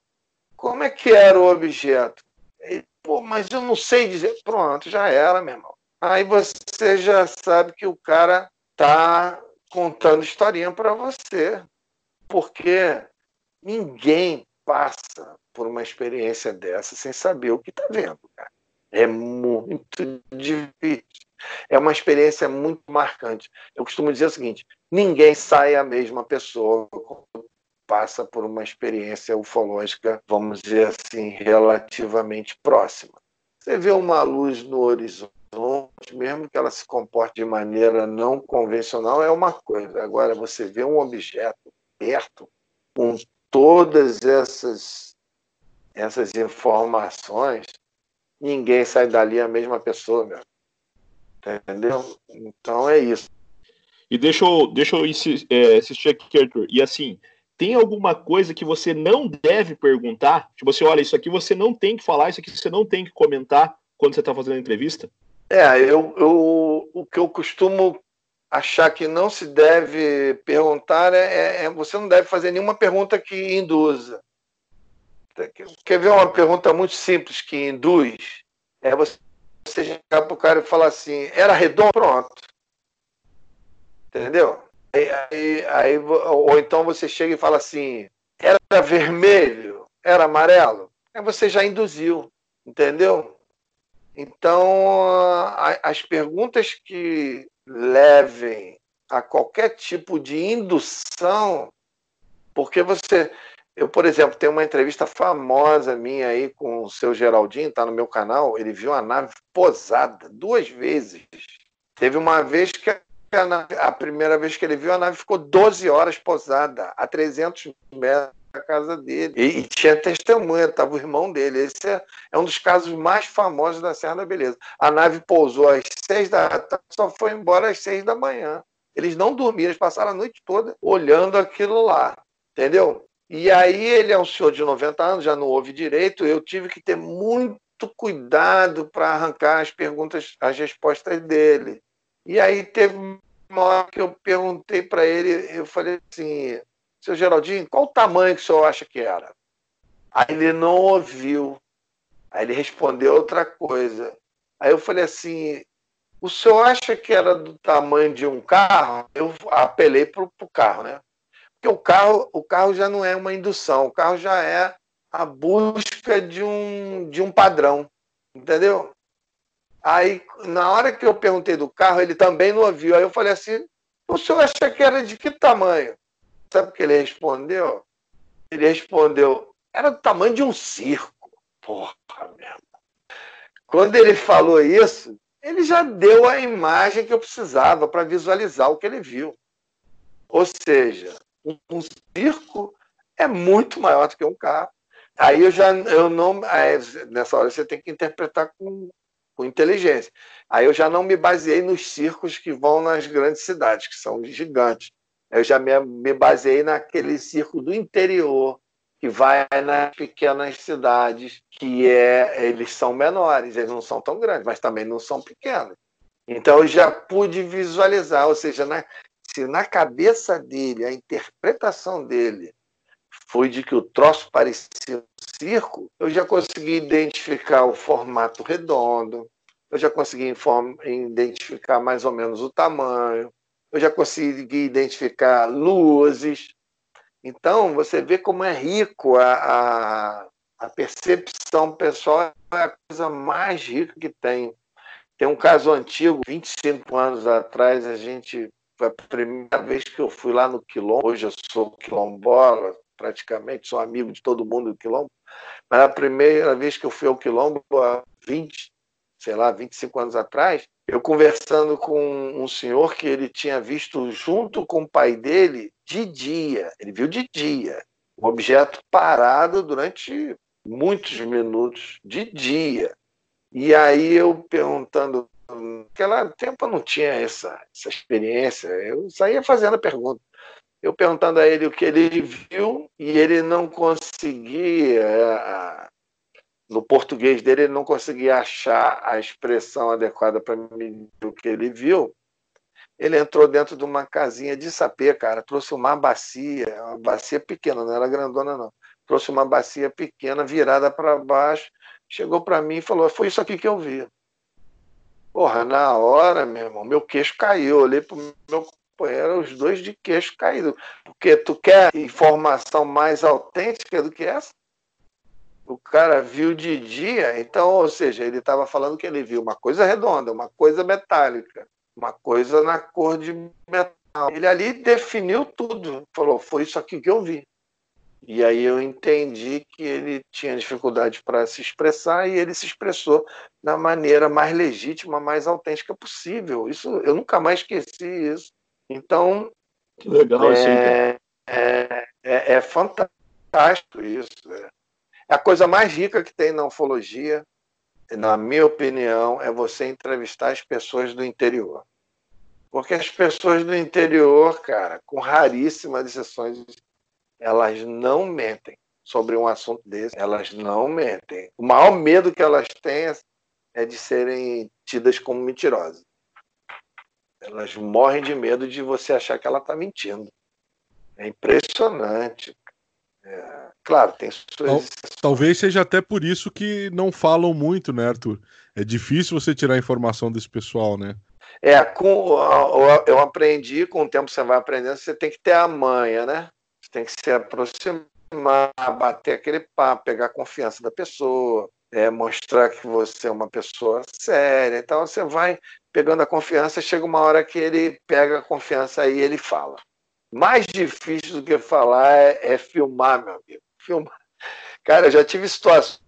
Como é que era o objeto? Ele, Pô, mas eu não sei dizer. Pronto, já era, meu irmão. Aí você já sabe que o cara tá contando historinha para você. Porque ninguém passa por uma experiência dessa sem saber o que está vendo. Cara. É muito difícil. É uma experiência muito marcante. Eu costumo dizer o seguinte: ninguém sai a mesma pessoa quando passa por uma experiência ufológica, vamos dizer assim, relativamente próxima. Você vê uma luz no horizonte, mesmo que ela se comporte de maneira não convencional, é uma coisa. Agora, você vê um objeto perto, com todas essas essas informações, ninguém sai dali a mesma pessoa, meu. Entendeu? Então é isso. E deixa eu, deixa eu insistir, é, aqui, Arthur. E assim, tem alguma coisa que você não deve perguntar? Tipo, você olha, isso aqui você não tem que falar, isso aqui você não tem que comentar quando você está fazendo a entrevista? É, eu, eu, o que eu costumo achar que não se deve perguntar é, é, você não deve fazer nenhuma pergunta que induza. Quer ver uma pergunta muito simples que induz? É você chegar para o cara e falar assim, era redondo? Pronto. Entendeu? Aí, aí, aí, ou então você chega e fala assim, era vermelho? Era amarelo? Aí você já induziu, entendeu? Então, as perguntas que levem a qualquer tipo de indução, porque você. Eu, por exemplo, tenho uma entrevista famosa minha aí com o seu Geraldinho, está no meu canal. Ele viu a nave posada duas vezes. Teve uma vez que a, nave, a primeira vez que ele viu, a nave ficou 12 horas posada, a 300 metros da casa dele. E, e tinha testemunha, estava o irmão dele. Esse é, é, um dos casos mais famosos da Serra da Beleza. A nave pousou às seis da tarde, só foi embora às seis da manhã. Eles não dormiram, eles passaram a noite toda olhando aquilo lá, entendeu? E aí ele é um senhor de 90 anos, já não ouve direito, eu tive que ter muito cuidado para arrancar as perguntas, as respostas dele. E aí teve uma hora que eu perguntei para ele, eu falei assim, seu Geraldinho, qual o tamanho que o senhor acha que era? Aí ele não ouviu. Aí ele respondeu outra coisa. Aí eu falei assim: o senhor acha que era do tamanho de um carro? Eu apelei para o carro, né? Porque o carro, o carro já não é uma indução, o carro já é a busca de um, de um padrão, entendeu? Aí, na hora que eu perguntei do carro, ele também não ouviu. Aí eu falei assim: o senhor acha que era de que tamanho? Sabe o que ele respondeu? Ele respondeu: era do tamanho de um circo. Porra, mesmo. Quando ele falou isso, ele já deu a imagem que eu precisava para visualizar o que ele viu. Ou seja, um, circo é muito maior do que um carro. Aí eu já eu não nessa hora você tem que interpretar com, com inteligência. Aí eu já não me baseei nos circos que vão nas grandes cidades, que são gigantes. Eu já me, me baseei naquele circo do interior, que vai nas pequenas cidades, que é eles são menores, eles não são tão grandes, mas também não são pequenos. Então eu já pude visualizar, ou seja, na, se na cabeça dele, a interpretação dele foi de que o troço parecia um circo, eu já consegui identificar o formato redondo, eu já consegui identificar mais ou menos o tamanho, eu já consegui identificar luzes. Então, você vê como é rico a, a, a percepção pessoal, é a coisa mais rica que tem. Tem um caso antigo, 25 anos atrás, a gente foi a primeira vez que eu fui lá no Quilombo. Hoje eu sou quilombola, praticamente, sou amigo de todo mundo do Quilombo. Mas a primeira vez que eu fui ao Quilombo, há 20, sei lá, 25 anos atrás, eu conversando com um senhor que ele tinha visto junto com o pai dele de dia, ele viu de dia, um objeto parado durante muitos minutos, de dia. E aí eu perguntando, naquela tempo eu não tinha essa, essa experiência, eu saía fazendo a pergunta. Eu perguntando a ele o que ele viu e ele não conseguia no português dele, ele não conseguia achar a expressão adequada para mim do que ele viu. Ele entrou dentro de uma casinha de sapê, cara. Trouxe uma bacia, uma bacia pequena, não era grandona, não. Trouxe uma bacia pequena, virada para baixo. Chegou para mim e falou: Foi isso aqui que eu vi. Porra, na hora, meu irmão, meu queixo caiu. Eu olhei pro meu companheiro, os dois de queixo caído. Porque tu quer informação mais autêntica do que essa? O cara viu de dia, então, ou seja, ele estava falando que ele viu uma coisa redonda, uma coisa metálica, uma coisa na cor de metal. Ele ali definiu tudo, falou: foi isso aqui que eu vi. E aí eu entendi que ele tinha dificuldade para se expressar e ele se expressou da maneira mais legítima, mais autêntica possível. Isso eu nunca mais esqueci isso. Então, que legal, é, é, é, é fantástico isso. É. A coisa mais rica que tem na ufologia, na minha opinião, é você entrevistar as pessoas do interior. Porque as pessoas do interior, cara, com raríssimas exceções, elas não mentem sobre um assunto desse. Elas não mentem. O maior medo que elas têm é de serem tidas como mentirosas. Elas morrem de medo de você achar que ela está mentindo. É impressionante. É, claro, tem suas. Talvez seja até por isso que não falam muito, né, Arthur? É difícil você tirar informação desse pessoal, né? É, com, eu aprendi, com o tempo você vai aprendendo, você tem que ter a manha, né? Você tem que se aproximar, bater aquele papo, pegar a confiança da pessoa, é, mostrar que você é uma pessoa séria. Então você vai pegando a confiança, chega uma hora que ele pega a confiança e ele fala. Mais difícil do que falar é, é filmar, meu amigo. Filmar. Cara, eu já tive situações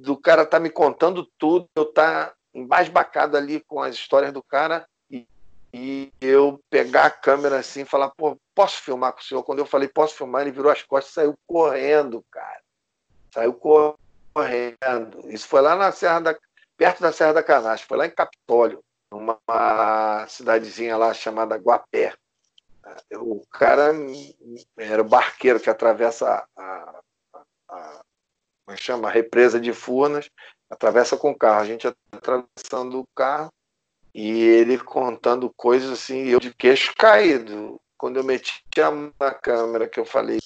do cara tá me contando tudo, eu tá embasbacado ali com as histórias do cara e, e eu pegar a câmera assim e falar, pô, posso filmar com o senhor? Quando eu falei, posso filmar, ele virou as costas e saiu correndo, cara. Saiu correndo. Isso foi lá na Serra da, perto da Serra da Canastra, foi lá em Capitólio, numa cidadezinha lá chamada Guapé. O cara era o barqueiro que atravessa a, a, a, a chama, a represa de Furnas, atravessa com o carro. A gente atravessando o carro e ele contando coisas assim, eu de queixo caído. Quando eu meti a mão na câmera, que eu falei,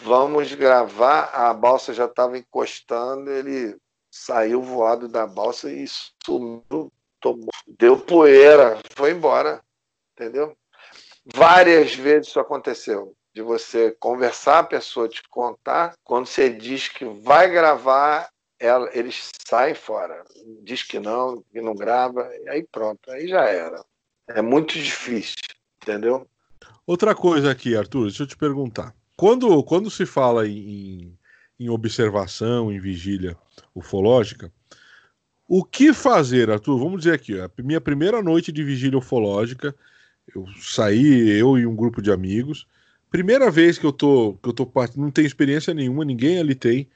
vamos gravar, a balsa já estava encostando, ele saiu voado da balsa e sumiu, tomou, deu poeira, foi embora, entendeu? Várias vezes isso aconteceu, de você conversar, a pessoa te contar, quando você diz que vai gravar, ela, eles saem fora, diz que não, que não grava, e aí pronto, aí já era. É muito difícil, entendeu? Outra coisa aqui, Arthur, deixa eu te perguntar. Quando, quando se fala em, em observação, em vigília ufológica, o que fazer, Arthur? Vamos dizer aqui, a minha primeira noite de vigília ufológica, eu saí, eu e um grupo de amigos. Primeira vez que eu tô, que eu tô não tenho experiência nenhuma, ninguém ali tem.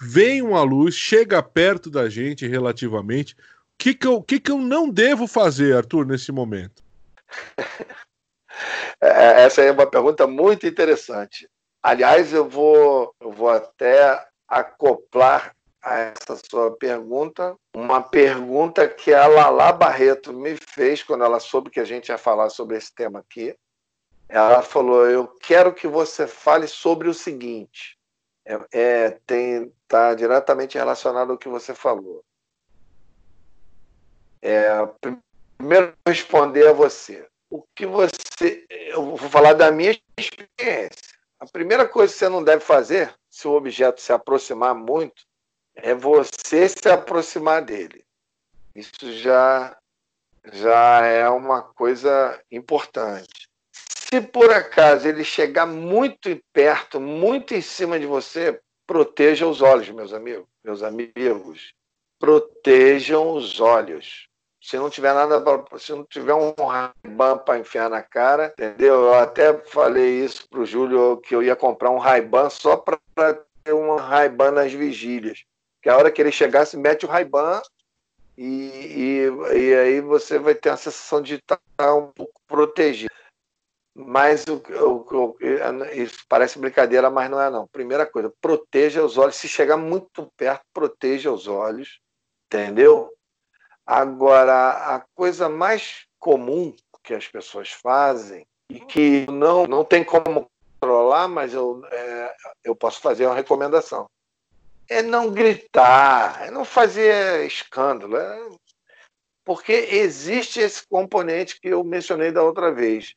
Vem uma luz, chega perto da gente relativamente. O que, que, eu, que, que eu não devo fazer, Arthur, nesse momento? É, essa é uma pergunta muito interessante. Aliás, eu vou, eu vou até acoplar a essa sua pergunta, uma pergunta que a Lala Barreto me fez quando ela soube que a gente ia falar sobre esse tema aqui. Ela falou: Eu quero que você fale sobre o seguinte. É, é tem está diretamente relacionado ao que você falou. É, primeiro responder a você. O que você, eu vou falar da minha experiência. A primeira coisa que você não deve fazer, se o objeto se aproximar muito, é você se aproximar dele. Isso já já é uma coisa importante. Se por acaso ele chegar muito perto, muito em cima de você, proteja os olhos, meus amigos, meus amigos. Protejam os olhos. Se não tiver nada, pra, se não tiver um Ray-Ban para enfiar na cara, entendeu? Eu até falei isso pro Júlio que eu ia comprar um Ray-Ban só para ter um Ray-Ban nas vigílias que a hora que ele chegasse, mete o Ray-Ban e, e, e, aí você vai ter a sensação de estar um pouco protegido. Mas o, o, o, isso parece brincadeira, mas não é não. Primeira coisa, proteja os olhos. Se chegar muito perto, proteja os olhos, entendeu? Agora, a coisa mais comum que as pessoas fazem e que não, não tem como controlar, mas eu, é, eu posso fazer uma recomendação é não gritar, é não fazer escândalo, é... porque existe esse componente que eu mencionei da outra vez.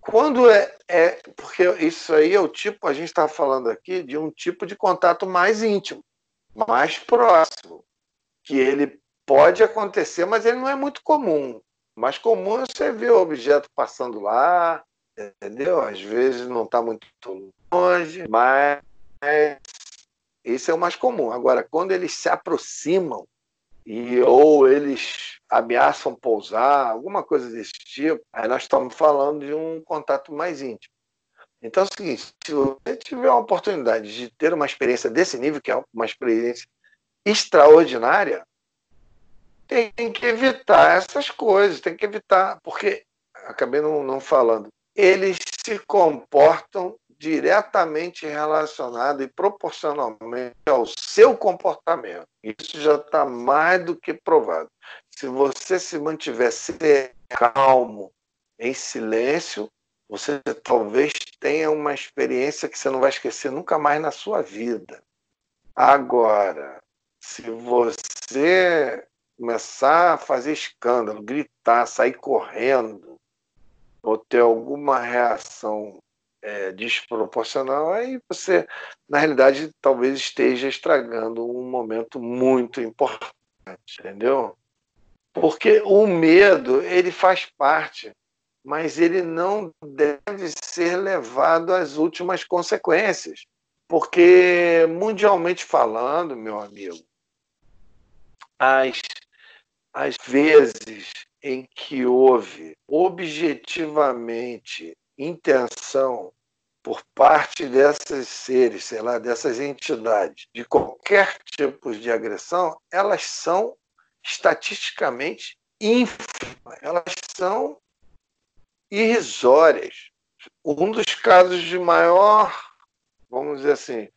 Quando é, é porque isso aí é o tipo, a gente está falando aqui de um tipo de contato mais íntimo, mais próximo, que ele pode acontecer, mas ele não é muito comum. Mais comum é você ver o objeto passando lá, entendeu? Às vezes não está muito longe, mas esse é o mais comum. Agora, quando eles se aproximam e ou eles ameaçam pousar, alguma coisa desse tipo, aí nós estamos falando de um contato mais íntimo. Então é o seguinte, se você tiver a oportunidade de ter uma experiência desse nível, que é uma experiência extraordinária, tem que evitar essas coisas, tem que evitar, porque acabei não, não falando, eles se comportam diretamente relacionado e proporcionalmente ao seu comportamento. Isso já está mais do que provado. Se você se mantiver calmo, em silêncio, você talvez tenha uma experiência que você não vai esquecer nunca mais na sua vida. Agora, se você começar a fazer escândalo, gritar, sair correndo, ou ter alguma reação é, desproporcional, aí você, na realidade, talvez esteja estragando um momento muito importante, entendeu? Porque o medo, ele faz parte, mas ele não deve ser levado às últimas consequências. Porque, mundialmente falando, meu amigo, as, as vezes em que houve objetivamente intenção por parte desses seres, sei lá, dessas entidades, de qualquer tipo de agressão, elas são estatisticamente ínfimas, elas são irrisórias. Um dos casos de maior, vamos dizer assim,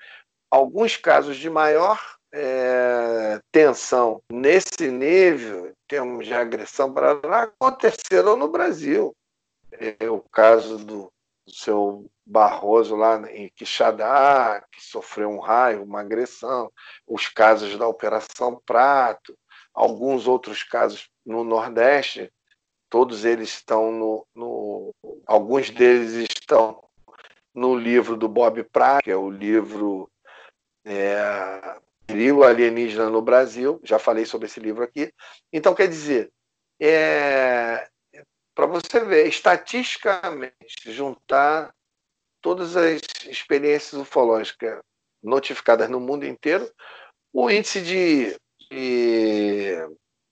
alguns casos de maior é, tensão nesse nível, em termos de agressão, aconteceram no Brasil é o caso do, do seu Barroso lá em Quixadá, que sofreu um raio, uma agressão, os casos da Operação Prato, alguns outros casos no Nordeste, todos eles estão no, no alguns deles estão no livro do Bob Pratt, que é o livro é, Alienígena no Brasil, já falei sobre esse livro aqui. Então, quer dizer, é, para você ver, estatisticamente, juntar todas as experiências ufológicas notificadas no mundo inteiro, o índice de, de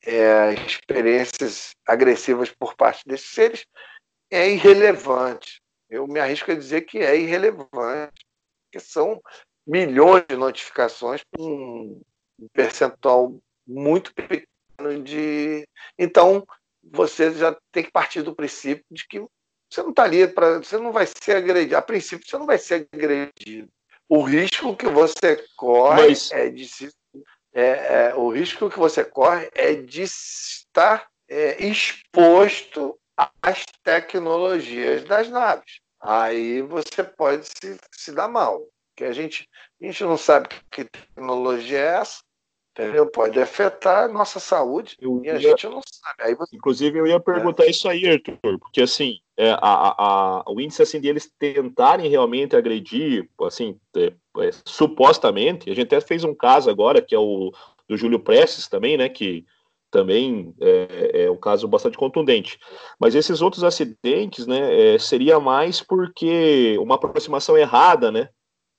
é, experiências agressivas por parte desses seres é irrelevante. Eu me arrisco a dizer que é irrelevante, que são milhões de notificações um percentual muito pequeno de. Então, você já tem que partir do princípio de que você não está ali para. Você não vai ser agredido. A princípio, você não vai ser agredido. O risco que você corre Mas... é de se. É, é, o risco que você corre é de estar é, exposto às tecnologias das naves. Aí você pode se, se dar mal. Que a gente, a gente não sabe que tecnologia é essa, Entendeu? Pode afetar a nossa saúde eu e a gente não sabe. Você... Inclusive, eu ia perguntar é. isso aí, Arthur, porque assim, é, a, a, o índice assim, de eles tentarem realmente agredir, assim, é, é, supostamente, a gente até fez um caso agora, que é o do Júlio Prestes também, né, que também é, é um caso bastante contundente. Mas esses outros acidentes, né, é, seria mais porque uma aproximação errada, né,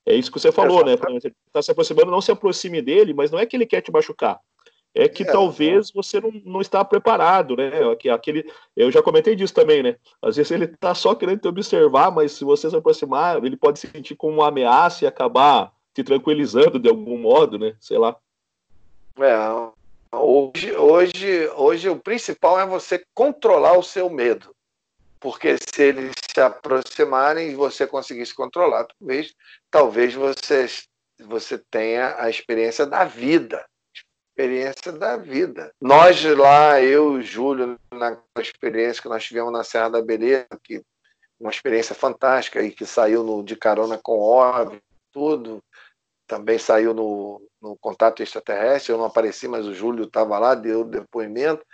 é isso que você falou, né? Você está se aproximando, não se aproxime dele, mas não é que ele quer te machucar. É que é, talvez você não, não está preparado, né? Aquele, eu já comentei disso também, né? Às vezes ele está só querendo te observar, mas se você se aproximar, ele pode se sentir como uma ameaça e acabar te tranquilizando de algum modo, né? Sei lá. É, hoje, hoje, hoje o principal é você controlar o seu medo. Porque se eles se aproximarem e você conseguir se controlar, talvez, talvez você, você tenha a experiência da vida. Experiência da vida. Nós lá, eu e Júlio, na experiência que nós tivemos na Serra da Beleza, que uma experiência fantástica e que saiu no, de carona com OVNI, tudo. Também saiu no, no Contato Extraterrestre. Eu não apareci, mas o Júlio estava lá, deu depoimento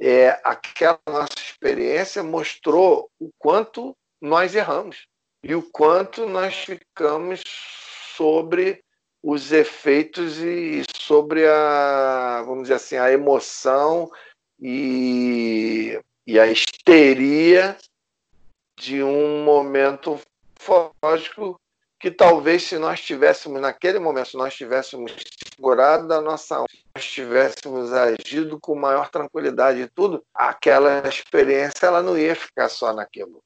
é, aquela nossa experiência mostrou o quanto nós erramos e o quanto nós ficamos sobre os efeitos e sobre a, vamos dizer assim, a emoção e, e a histeria de um momento lógico que talvez se nós tivéssemos, naquele momento, se nós tivéssemos segurado da nossa nós tivéssemos agido com maior tranquilidade e tudo, aquela experiência ela não ia ficar só naquilo.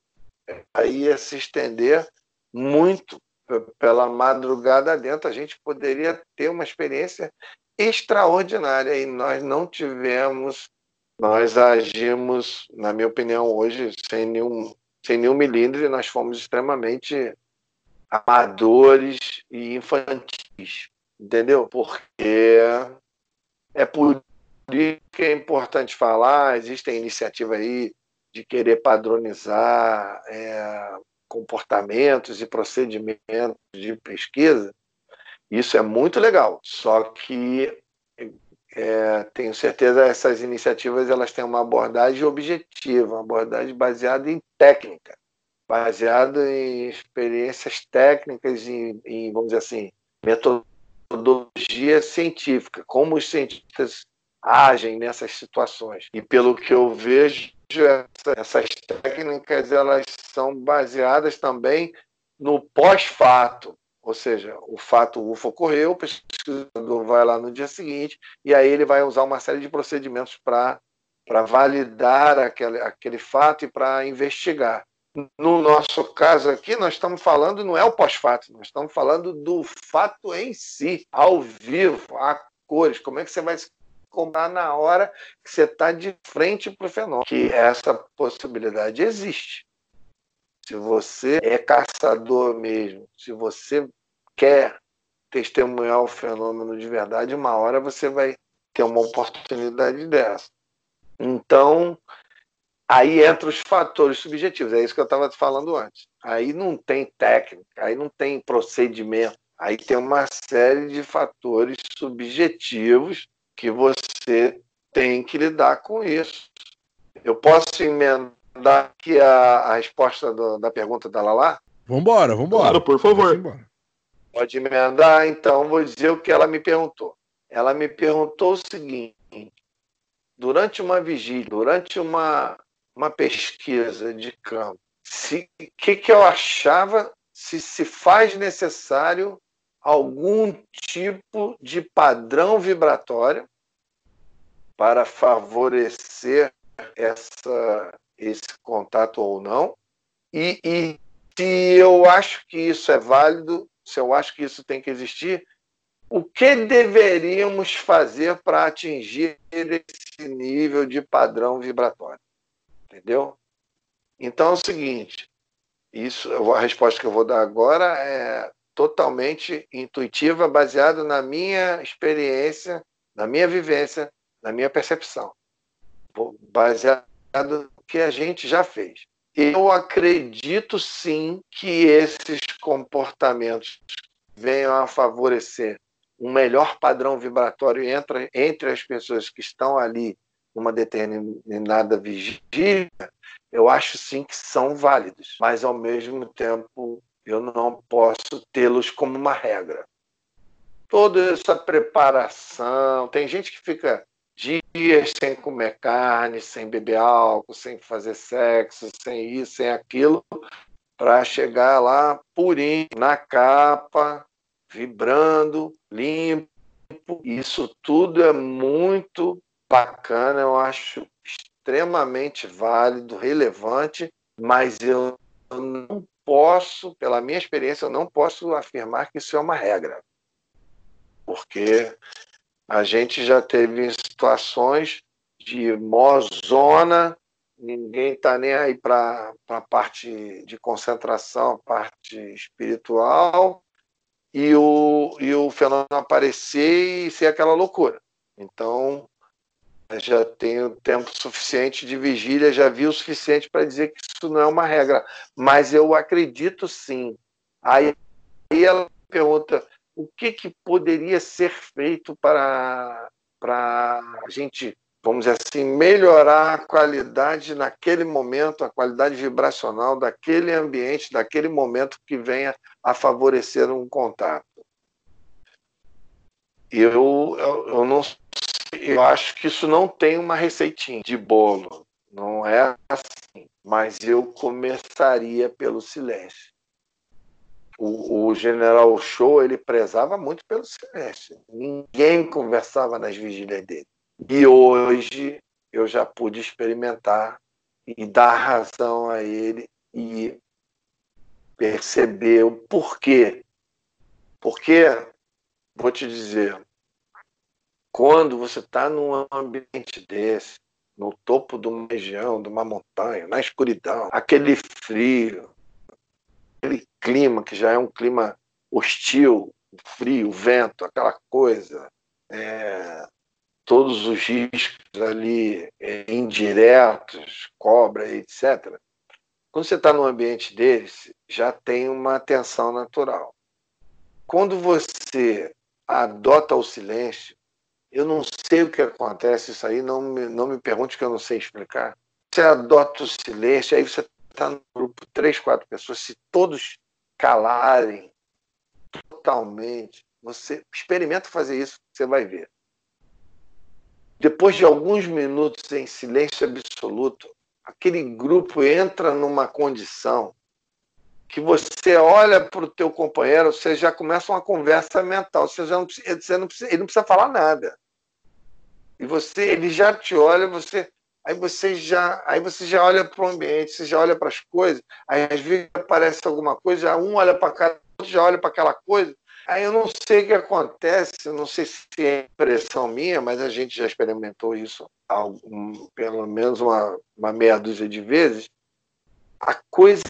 Aí ia se estender muito pela madrugada dentro. A gente poderia ter uma experiência extraordinária e nós não tivemos, nós agimos, na minha opinião, hoje, sem nenhum, sem nenhum milímetro, nós fomos extremamente amadores e infantis, entendeu? Porque é por isso que é importante falar, existem iniciativas aí de querer padronizar é, comportamentos e procedimentos de pesquisa, isso é muito legal. Só que é, tenho certeza essas iniciativas elas têm uma abordagem objetiva, uma abordagem baseada em técnica, baseada em experiências técnicas e, em, vamos dizer assim, metodologia científica, como os cientistas agem nessas situações. E pelo que eu vejo, essas técnicas elas são baseadas também no pós-fato, ou seja, o fato UFO ocorreu, o pesquisador vai lá no dia seguinte e aí ele vai usar uma série de procedimentos para validar aquele, aquele fato e para investigar. No nosso caso aqui, nós estamos falando, não é o pós-fato, nós estamos falando do fato em si, ao vivo, a cores, como é que você vai se comprar na hora que você está de frente para o fenômeno. Que essa possibilidade existe. Se você é caçador mesmo, se você quer testemunhar o fenômeno de verdade, uma hora você vai ter uma oportunidade dessa. Então, aí entra os fatores subjetivos, é isso que eu estava falando antes. Aí não tem técnica, aí não tem procedimento, aí tem uma série de fatores subjetivos que você tem que lidar com isso. Eu posso emendar aqui a, a resposta do, da pergunta da Lala? Vambora, vambora. Claro, por favor. Pode emendar, então vou dizer o que ela me perguntou. Ela me perguntou o seguinte: durante uma vigília, durante uma, uma pesquisa de campo, o que, que eu achava se se faz necessário algum tipo de padrão vibratório para favorecer essa, esse contato ou não. E, e se eu acho que isso é válido, se eu acho que isso tem que existir, o que deveríamos fazer para atingir esse nível de padrão vibratório? Entendeu? Então é o seguinte, isso, a resposta que eu vou dar agora é totalmente intuitiva, baseada na minha experiência, na minha vivência, na minha percepção, baseado no que a gente já fez. Eu acredito sim que esses comportamentos venham a favorecer um melhor padrão vibratório entre, entre as pessoas que estão ali numa determinada vigília, eu acho sim que são válidos, mas ao mesmo tempo eu não posso tê-los como uma regra. Toda essa preparação, tem gente que fica dias sem comer carne, sem beber álcool, sem fazer sexo, sem isso, sem aquilo, para chegar lá purinho, na capa, vibrando, limpo. Isso tudo é muito bacana, eu acho extremamente válido, relevante, mas eu não posso, pela minha experiência, eu não posso afirmar que isso é uma regra. Porque a gente já teve situações de mozona, ninguém está nem aí para a parte de concentração, a parte espiritual, e o, e o fenômeno aparecer e ser aquela loucura. Então, já tenho tempo suficiente de vigília, já vi o suficiente para dizer que isso não é uma regra, mas eu acredito sim. Aí, aí ela pergunta: o que, que poderia ser feito para, para a gente, vamos dizer assim, melhorar a qualidade naquele momento, a qualidade vibracional daquele ambiente, daquele momento que venha a favorecer um contato. Eu, eu, eu não eu acho que isso não tem uma receitinha de bolo, não é assim, mas eu começaria pelo silêncio o, o general Show ele prezava muito pelo silêncio. Ninguém conversava nas vigílias dele. E hoje eu já pude experimentar e dar razão a ele e perceber o porquê. Porque, vou te dizer, quando você está num ambiente desse, no topo de uma região, de uma montanha, na escuridão, aquele frio, aquele clima, que já é um clima hostil, frio, vento, aquela coisa, é, todos os riscos ali é, indiretos, cobra, etc. Quando você está no ambiente deles, já tem uma tensão natural. Quando você adota o silêncio, eu não sei o que acontece, isso aí não me, não me pergunte que eu não sei explicar. Você adota o silêncio, aí você está no grupo, três, quatro pessoas, se todos calarem totalmente, você experimenta fazer isso, você vai ver. Depois de alguns minutos em silêncio absoluto, aquele grupo entra numa condição que você olha para o teu companheiro, você já começa uma conversa mental, você já não precisa, você não precisa, ele não precisa falar nada. E você, ele já te olha, você, aí você já, aí você já olha para o ambiente, você já olha para as coisas, aí às vezes aparece alguma coisa, um olha para cá, outro já olha para aquela coisa, Aí eu não sei o que acontece, não sei se é impressão minha, mas a gente já experimentou isso algum, pelo menos uma, uma meia dúzia de vezes. A coisa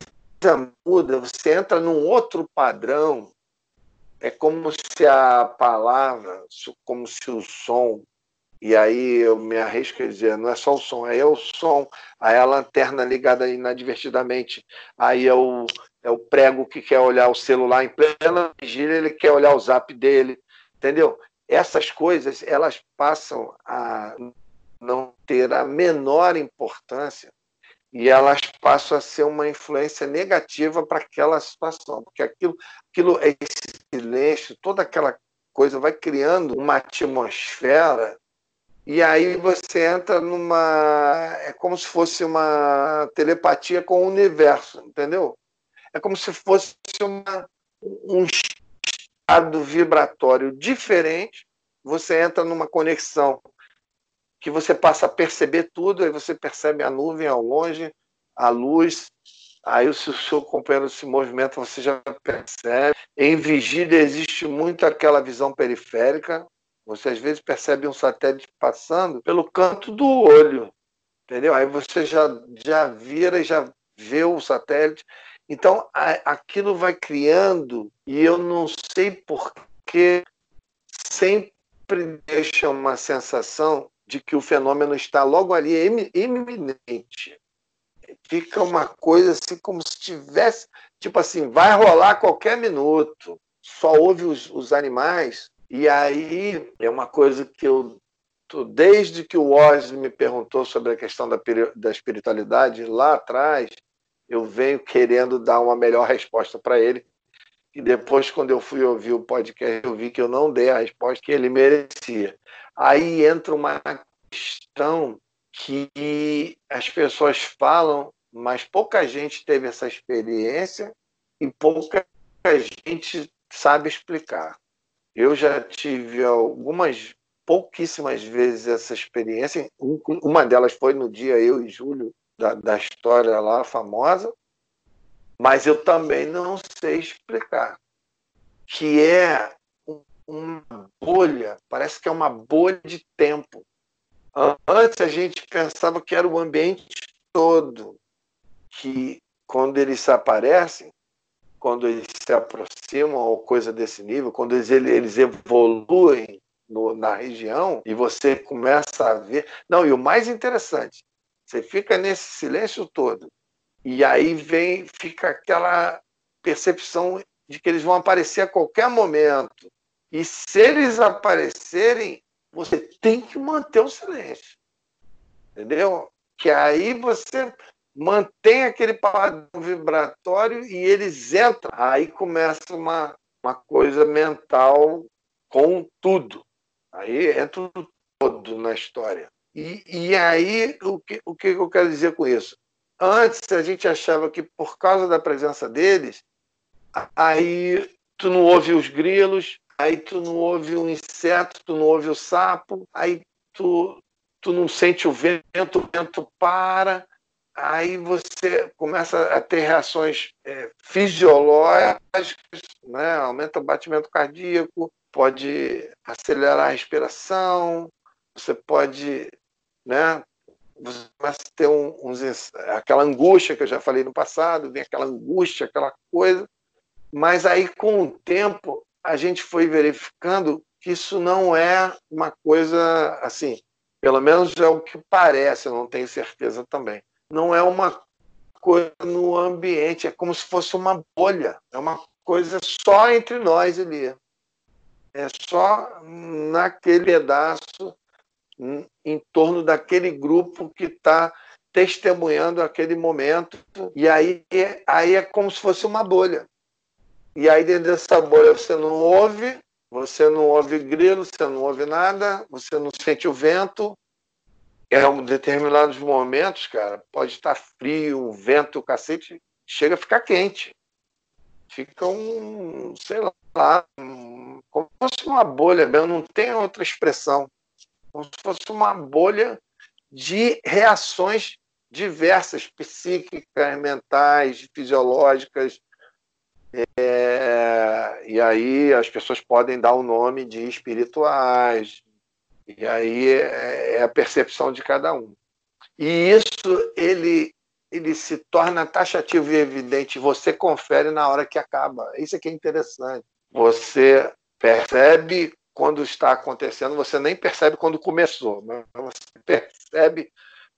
muda, você entra num outro padrão. É como se a palavra, como se o som, e aí eu me arrisco a dizer, não é só o som, aí é o som, aí é a lanterna ligada inadvertidamente, aí é o, é o prego que quer olhar o celular em plena vigília, ele quer olhar o zap dele, entendeu? Essas coisas, elas passam a não ter a menor importância e elas passam a ser uma influência negativa para aquela situação, porque aquilo, aquilo, esse silêncio, toda aquela coisa vai criando uma atmosfera e aí você entra numa. É como se fosse uma telepatia com o universo, entendeu? É como se fosse uma, um estado vibratório diferente. Você entra numa conexão que você passa a perceber tudo, aí você percebe a nuvem ao longe, a luz, aí o seu companheiro se movimenta, você já percebe. Em vigília existe muito aquela visão periférica, você às vezes percebe um satélite passando pelo canto do olho, entendeu? Aí você já, já vira e já vê o satélite então, aquilo vai criando, e eu não sei por que sempre deixa uma sensação de que o fenômeno está logo ali, iminente. Fica uma coisa assim, como se tivesse, tipo assim, vai rolar a qualquer minuto. Só ouve os, os animais. E aí é uma coisa que eu desde que o Oz me perguntou sobre a questão da, da espiritualidade lá atrás, eu venho querendo dar uma melhor resposta para ele. E depois, quando eu fui ouvir o podcast, eu vi que eu não dei a resposta que ele merecia. Aí entra uma questão que as pessoas falam, mas pouca gente teve essa experiência e pouca gente sabe explicar. Eu já tive algumas, pouquíssimas vezes essa experiência. Uma delas foi no dia eu e Júlio da, da história lá famosa, mas eu também não sei explicar. Que é uma bolha, parece que é uma bolha de tempo. Antes a gente pensava que era o ambiente todo, que quando eles aparecem, quando eles se aproximam ou coisa desse nível, quando eles, eles evoluem no, na região e você começa a ver. Não, e o mais interessante, você fica nesse silêncio todo. E aí vem, fica aquela percepção de que eles vão aparecer a qualquer momento. E se eles aparecerem, você tem que manter o silêncio. Entendeu? Que aí você mantém aquele padrão vibratório e eles entram. Aí começa uma, uma coisa mental com tudo. Aí entra todo na história. E, e aí, o que, o que eu quero dizer com isso? Antes a gente achava que por causa da presença deles, aí tu não ouve os grilos, aí tu não ouve o inseto, tu não ouve o sapo, aí tu, tu não sente o vento, o vento para, aí você começa a ter reações é, fisiológicas, né? aumenta o batimento cardíaco, pode acelerar a respiração, você pode né? Você começa a ter um, uns, aquela angústia que eu já falei no passado, vem aquela angústia, aquela coisa, Mas aí, com o tempo, a gente foi verificando que isso não é uma coisa assim, pelo menos é o que parece, eu não tenho certeza também. Não é uma coisa no ambiente, é como se fosse uma bolha, é uma coisa só entre nós ali. É só naquele pedaço, em torno daquele grupo que está testemunhando aquele momento, e aí, aí é como se fosse uma bolha. E aí dentro dessa bolha você não ouve, você não ouve grilo, você não ouve nada, você não sente o vento. É um determinados momentos, cara, pode estar frio, o vento, o cacete, chega a ficar quente. Fica um, sei lá, como se fosse uma bolha mesmo, não tem outra expressão. Como se fosse uma bolha de reações diversas, psíquicas, mentais, fisiológicas, é, e aí as pessoas podem dar o nome de espirituais, e aí é, é a percepção de cada um. E isso ele, ele se torna taxativo e evidente, você confere na hora que acaba. Isso que é interessante. Você percebe quando está acontecendo, você nem percebe quando começou, mas você percebe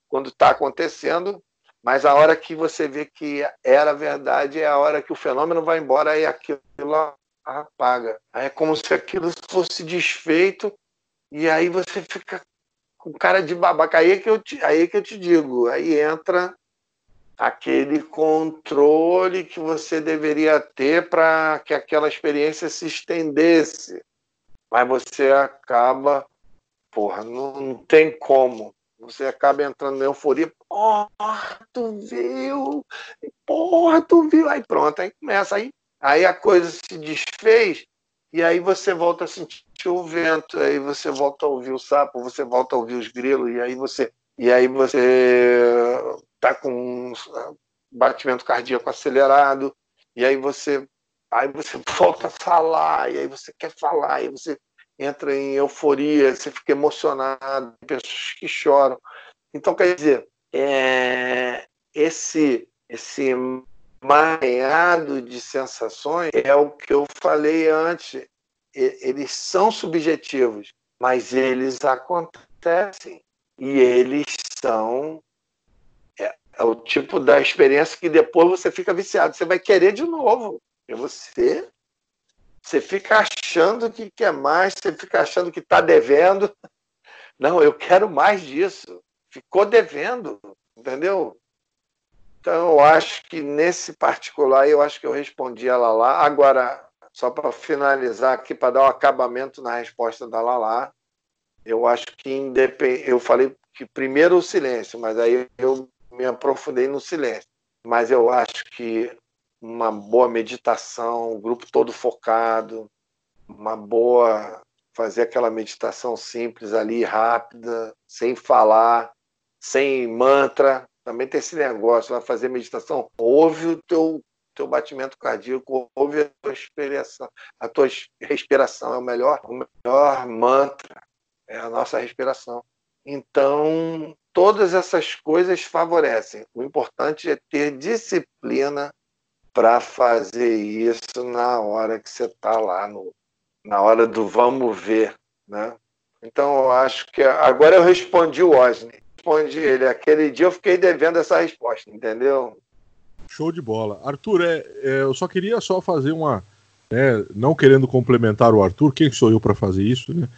quando está acontecendo mas a hora que você vê que era verdade é a hora que o fenômeno vai embora e aquilo apaga. É como se aquilo fosse desfeito e aí você fica com cara de babaca. Aí é que eu te, aí é que eu te digo, aí entra aquele controle que você deveria ter para que aquela experiência se estendesse. Mas você acaba, porra, não, não tem como. Você acaba entrando na euforia, porra, tu viu? Porra, tu viu? Aí pronto, aí começa, aí, aí a coisa se desfez e aí você volta a sentir o vento, aí você volta a ouvir o sapo, você volta a ouvir os grilos, e aí você, e aí você tá com um batimento cardíaco acelerado, e aí você, aí você volta a falar, e aí você quer falar, e você entra em euforia, você fica emocionado, pessoas que choram. Então, quer dizer, é, esse, esse mareado de sensações é o que eu falei antes. Eles são subjetivos, mas eles acontecem e eles são é, é, o tipo da experiência que depois você fica viciado, você vai querer de novo. E você você fica achando que quer mais, você fica achando que está devendo. Não, eu quero mais disso. Ficou devendo, entendeu? Então, eu acho que nesse particular, eu acho que eu respondi a Lala. Agora, só para finalizar aqui, para dar um acabamento na resposta da Lala, eu acho que independ... eu falei que primeiro o silêncio, mas aí eu me aprofundei no silêncio. Mas eu acho que uma boa meditação, o grupo todo focado, uma boa fazer aquela meditação simples ali, rápida, sem falar, sem mantra. Também tem esse negócio, vai fazer meditação, ouve o teu teu batimento cardíaco, ouve a tua respiração, a tua respiração é o melhor, o melhor mantra, é a nossa respiração. Então, todas essas coisas favorecem. O importante é ter disciplina para fazer isso na hora que você está lá, no, na hora do vamos ver. Né? Então, eu acho que agora eu respondi o Osni. Respondi ele. Aquele dia eu fiquei devendo essa resposta, entendeu? Show de bola. Arthur, é, é eu só queria só fazer uma. Né, não querendo complementar o Arthur, quem sou eu para fazer isso, né?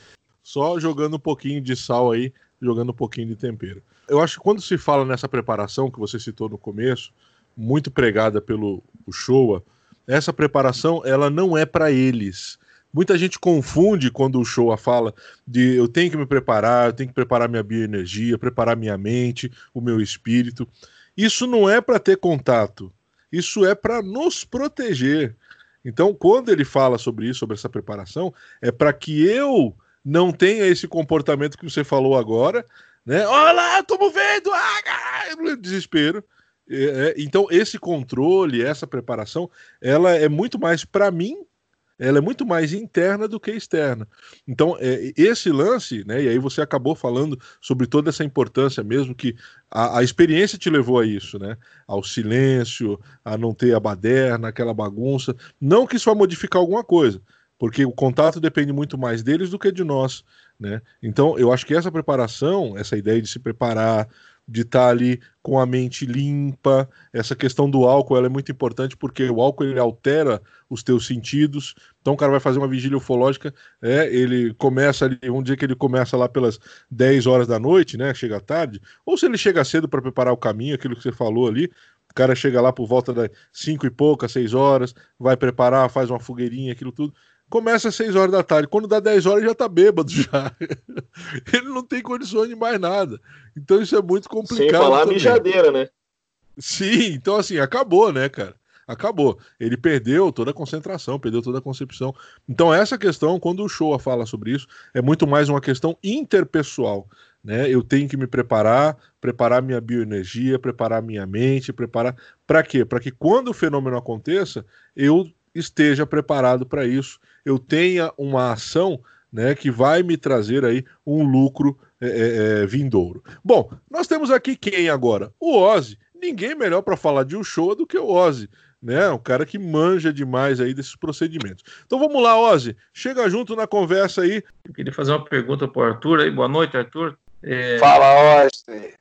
Só jogando um pouquinho de sal aí, jogando um pouquinho de tempero. Eu acho que quando se fala nessa preparação que você citou no começo, muito pregada pelo Showa, essa preparação ela não é para eles. Muita gente confunde quando o Showa fala de eu tenho que me preparar, eu tenho que preparar minha bioenergia, preparar minha mente, o meu espírito. Isso não é para ter contato, isso é para nos proteger. Então, quando ele fala sobre isso, sobre essa preparação, é para que eu não tenha esse comportamento que você falou agora, né? Olha lá, estamos vendo! Ah, desespero. É, é, então, esse controle, essa preparação, ela é muito mais para mim ela é muito mais interna do que externa. Então, é, esse lance, né, e aí você acabou falando sobre toda essa importância mesmo, que a, a, experiência te levou a isso, né? Ao silêncio, a não ter a baderna, aquela bagunça. Não que isso vai modificar alguma coisa, porque o contato depende muito mais deles do que de nós, né? Então, eu acho que essa preparação, essa ideia de se preparar, de estar tá ali com a mente limpa. Essa questão do álcool é muito importante porque o álcool ele altera os teus sentidos. Então o cara vai fazer uma vigília ufológica, é, ele começa ali, um dia que ele começa lá pelas 10 horas da noite, né, chega tarde, ou se ele chega cedo para preparar o caminho, aquilo que você falou ali, o cara chega lá por volta das 5 e poucas, 6 horas, vai preparar, faz uma fogueirinha, aquilo tudo começa às 6 horas da tarde. Quando dá 10 horas, já tá bêbado já. Ele não tem condições de mais nada. Então isso é muito complicado. Sem falar também. mijadeira, né? Sim, então assim, acabou, né, cara? Acabou. Ele perdeu toda a concentração, perdeu toda a concepção. Então, essa questão, quando o Showa fala sobre isso, é muito mais uma questão interpessoal. Né? Eu tenho que me preparar, preparar minha bioenergia, preparar minha mente, preparar. Para quê? Para que quando o fenômeno aconteça, eu esteja preparado para isso eu tenha uma ação né, que vai me trazer aí um lucro é, é, é vindouro. Bom, nós temos aqui quem agora? O Ozzy. Ninguém melhor para falar de um show do que o Ozzy. Né, um cara que manja demais aí desses procedimentos. Então vamos lá, Ozzy, chega junto na conversa aí. Eu queria fazer uma pergunta para o Arthur aí. Boa noite, Arthur. É... Fala, Ozzy.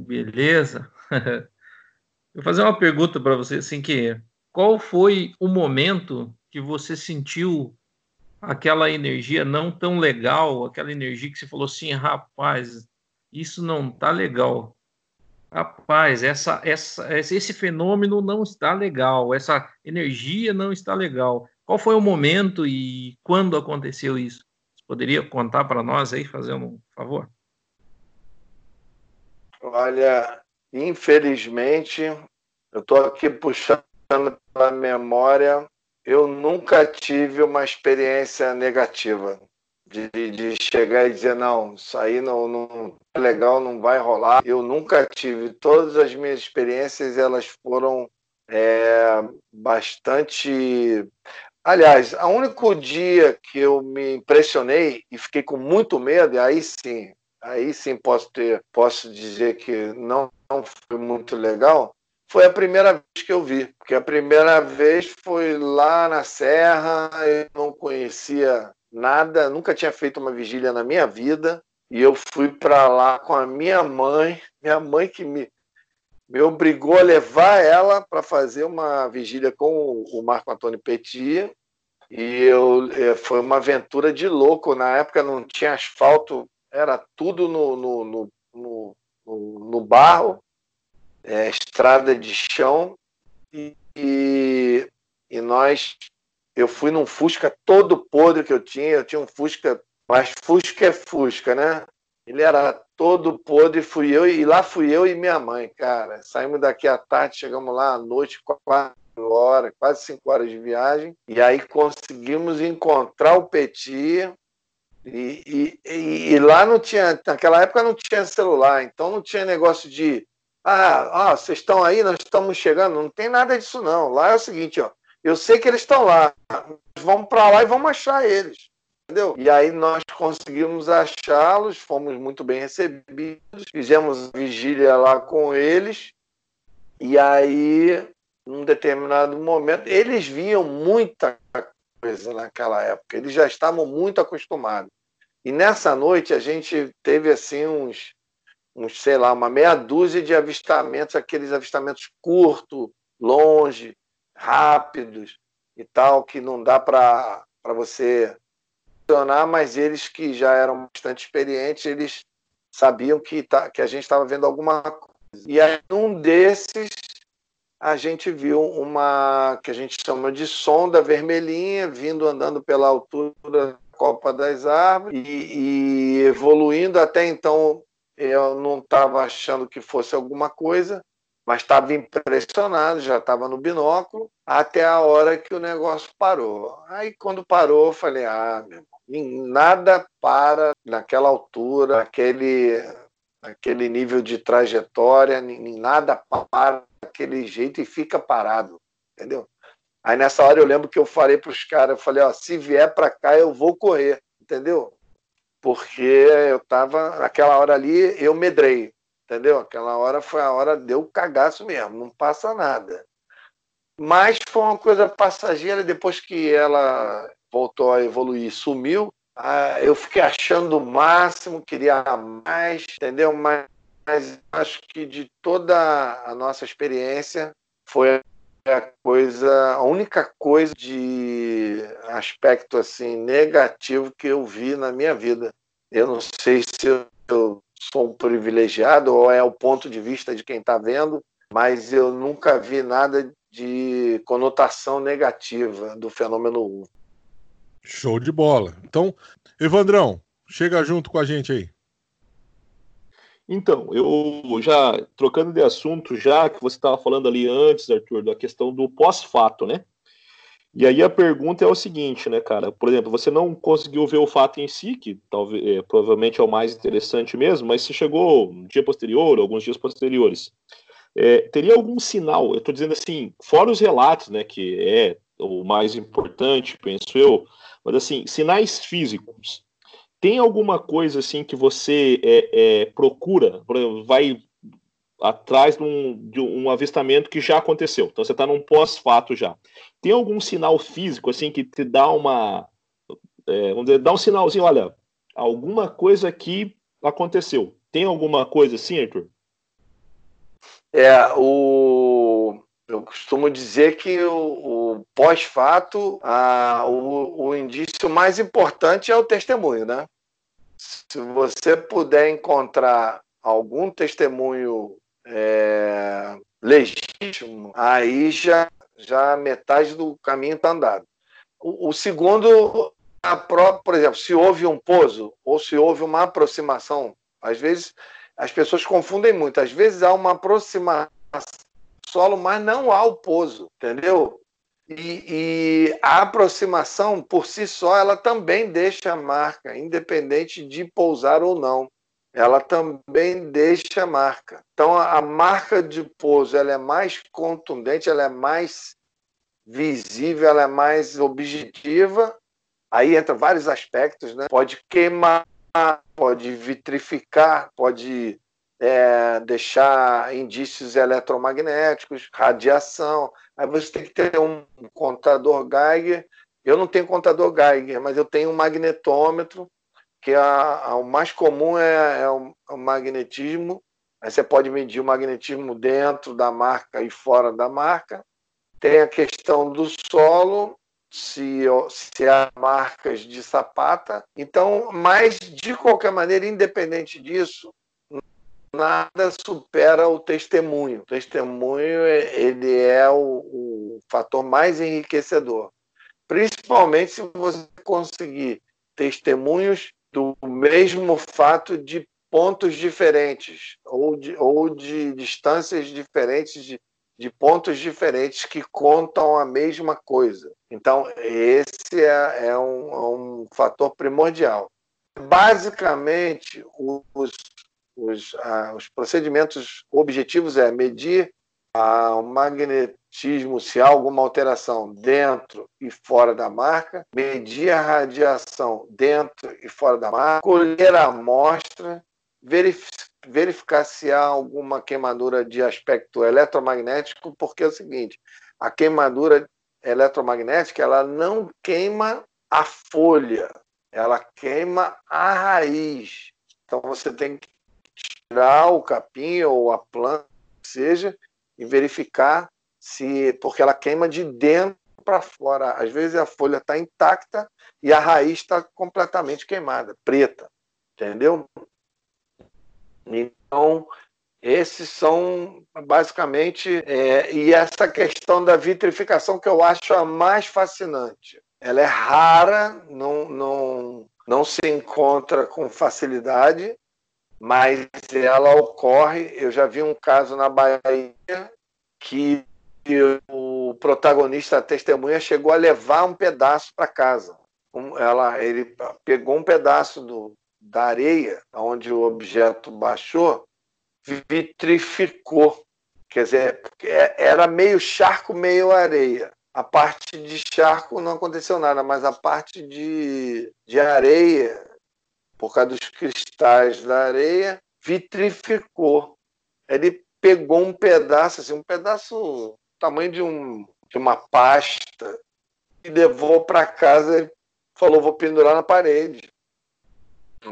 Beleza. Vou fazer uma pergunta para você, assim, que qual foi o momento que você sentiu aquela energia não tão legal, aquela energia que você falou assim, rapaz, isso não tá legal. Rapaz, essa, essa, esse fenômeno não está legal, essa energia não está legal. Qual foi o momento e quando aconteceu isso? Você poderia contar para nós aí, fazendo um favor? Olha, infelizmente, eu estou aqui puxando pela memória eu nunca tive uma experiência negativa de, de chegar e dizer não, isso aí não, não é legal, não vai rolar. Eu nunca tive. Todas as minhas experiências elas foram é, bastante. Aliás, o único dia que eu me impressionei e fiquei com muito medo, aí sim, aí sim posso ter, posso dizer que não, não foi muito legal, foi a primeira vez que eu vi, porque a primeira vez foi lá na Serra, eu não conhecia nada, nunca tinha feito uma vigília na minha vida, e eu fui para lá com a minha mãe, minha mãe que me, me obrigou a levar ela para fazer uma vigília com o Marco Antônio Petit, e eu, é, foi uma aventura de louco, na época não tinha asfalto, era tudo no, no, no, no, no barro, é, estrada de chão e, e, nós eu fui num Fusca todo podre que eu tinha, eu tinha um Fusca, mas Fusca é Fusca, né? Ele era todo podre, fui eu e lá fui eu e minha mãe, cara. Saímos daqui à tarde, chegamos lá à noite, quatro horas, quase cinco horas de viagem, e aí conseguimos encontrar o Petit. E, e, e lá não tinha, naquela época não tinha celular, então não tinha negócio de ah, ah, vocês estão aí, nós estamos chegando. Não tem nada disso, não. Lá é o seguinte, ó. Eu sei que eles estão lá. Vamos para lá e vamos achar eles. Entendeu? E aí nós conseguimos achá-los, fomos muito bem recebidos, fizemos vigília lá com eles. E aí, num determinado momento, eles viam muita coisa naquela época. Eles já estavam muito acostumados. E nessa noite a gente teve assim uns uns, sei lá, uma meia dúzia de avistamentos, aqueles avistamentos curtos, longe, rápidos e tal, que não dá para você funcionar, mas eles que já eram bastante experientes, eles sabiam que, tá, que a gente estava vendo alguma coisa. E aí, um desses, a gente viu uma que a gente chama de sonda vermelhinha, vindo andando pela altura da copa das árvores e, e evoluindo até então eu não estava achando que fosse alguma coisa, mas estava impressionado, já estava no binóculo, até a hora que o negócio parou. Aí, quando parou, eu falei: ah, meu irmão, nada para naquela altura, naquele, naquele nível de trajetória, nada para daquele jeito e fica parado, entendeu? Aí nessa hora eu lembro que eu falei para os caras, eu falei, ó, se vier para cá eu vou correr, entendeu? Porque eu tava, naquela hora ali, eu medrei, entendeu? Aquela hora foi a hora de eu cagaço mesmo, não passa nada. Mas foi uma coisa passageira, depois que ela voltou a evoluir, sumiu, ah, eu fiquei achando o máximo, queria mais, entendeu? Mas, mas acho que de toda a nossa experiência foi a coisa, a única coisa de aspecto assim negativo que eu vi na minha vida. Eu não sei se eu sou um privilegiado ou é o ponto de vista de quem está vendo, mas eu nunca vi nada de conotação negativa do fenômeno U. Show de bola. Então, Evandrão, chega junto com a gente aí. Então, eu já trocando de assunto, já que você estava falando ali antes, Arthur, da questão do pós-fato, né? E aí a pergunta é o seguinte, né, cara? Por exemplo, você não conseguiu ver o fato em si, que talvez é, provavelmente é o mais interessante mesmo, mas se chegou um dia posterior, alguns dias posteriores, é, teria algum sinal? Eu estou dizendo assim, fora os relatos, né, que é o mais importante, penso eu, mas assim, sinais físicos. Tem alguma coisa assim que você é, é, procura, vai atrás de um, de um, avistamento que já aconteceu. Então você está num pós-fato já. Tem algum sinal físico assim que te dá uma, é, vamos dizer, dá um sinalzinho, olha, alguma coisa aqui aconteceu. Tem alguma coisa assim, Arthur? É, o eu costumo dizer que o, o pós-fato, o, o indício mais importante é o testemunho, né? Se você puder encontrar algum testemunho é, legítimo, aí já, já metade do caminho está andado. O, o segundo, própria, por exemplo, se houve um pouso ou se houve uma aproximação, às vezes as pessoas confundem muito. Às vezes há uma aproximação solo, mas não há o pouso, entendeu? E, e, a aproximação por si só ela também deixa a marca, independente de pousar ou não. Ela também deixa a marca. Então a, a marca de pouso ela é mais contundente, ela é mais visível, ela é mais objetiva. Aí entra vários aspectos, né? Pode queimar, pode vitrificar, pode é, deixar indícios eletromagnéticos, radiação. Aí você tem que ter um contador Geiger. Eu não tenho contador Geiger, mas eu tenho um magnetômetro, que é a, a, o mais comum é, é o, o, magnetismo. Aí você pode medir o magnetismo dentro da marca e fora da marca. Tem a questão do solo, se, se há marcas de sapata. Então, mas de qualquer maneira, independente disso, nada supera o testemunho. O testemunho ele é o, o fator mais enriquecedor, principalmente se você conseguir testemunhos do mesmo fato de pontos diferentes ou de, ou de distâncias diferentes de, de pontos diferentes que contam a mesma coisa. Então, esse é, é, um, é um fator primordial. Basicamente, os os, os procedimentos objetivos é medir ah, o magnetismo, se há alguma alteração dentro e fora da marca, medir a radiação dentro e fora da marca, colher a amostra, verificar se há alguma queimadura de aspecto eletromagnético, porque é o seguinte, a queimadura eletromagnética ela não queima a folha, ela queima a raiz. Então você tem que tirar o capim ou a planta, seja, e verificar se. porque ela queima de dentro para fora. Às vezes a folha está intacta e a raiz está completamente queimada, preta. Entendeu? Então, esses são basicamente. É, e essa questão da vitrificação que eu acho a mais fascinante. Ela é rara, não, não, não se encontra com facilidade, mas ela ocorre. Eu já vi um caso na Bahia que o protagonista, a testemunha, chegou a levar um pedaço para casa. Ela, ele pegou um pedaço do, da areia, onde o objeto baixou, vitrificou. Quer dizer, era meio charco, meio areia. a parte de charco não aconteceu nada, mas a parte de, de areia, por causa dos cristais da areia, vitrificou. Ele pegou um pedaço, assim, um pedaço tamanho de, um, de uma pasta, e levou para casa e falou: vou pendurar na parede.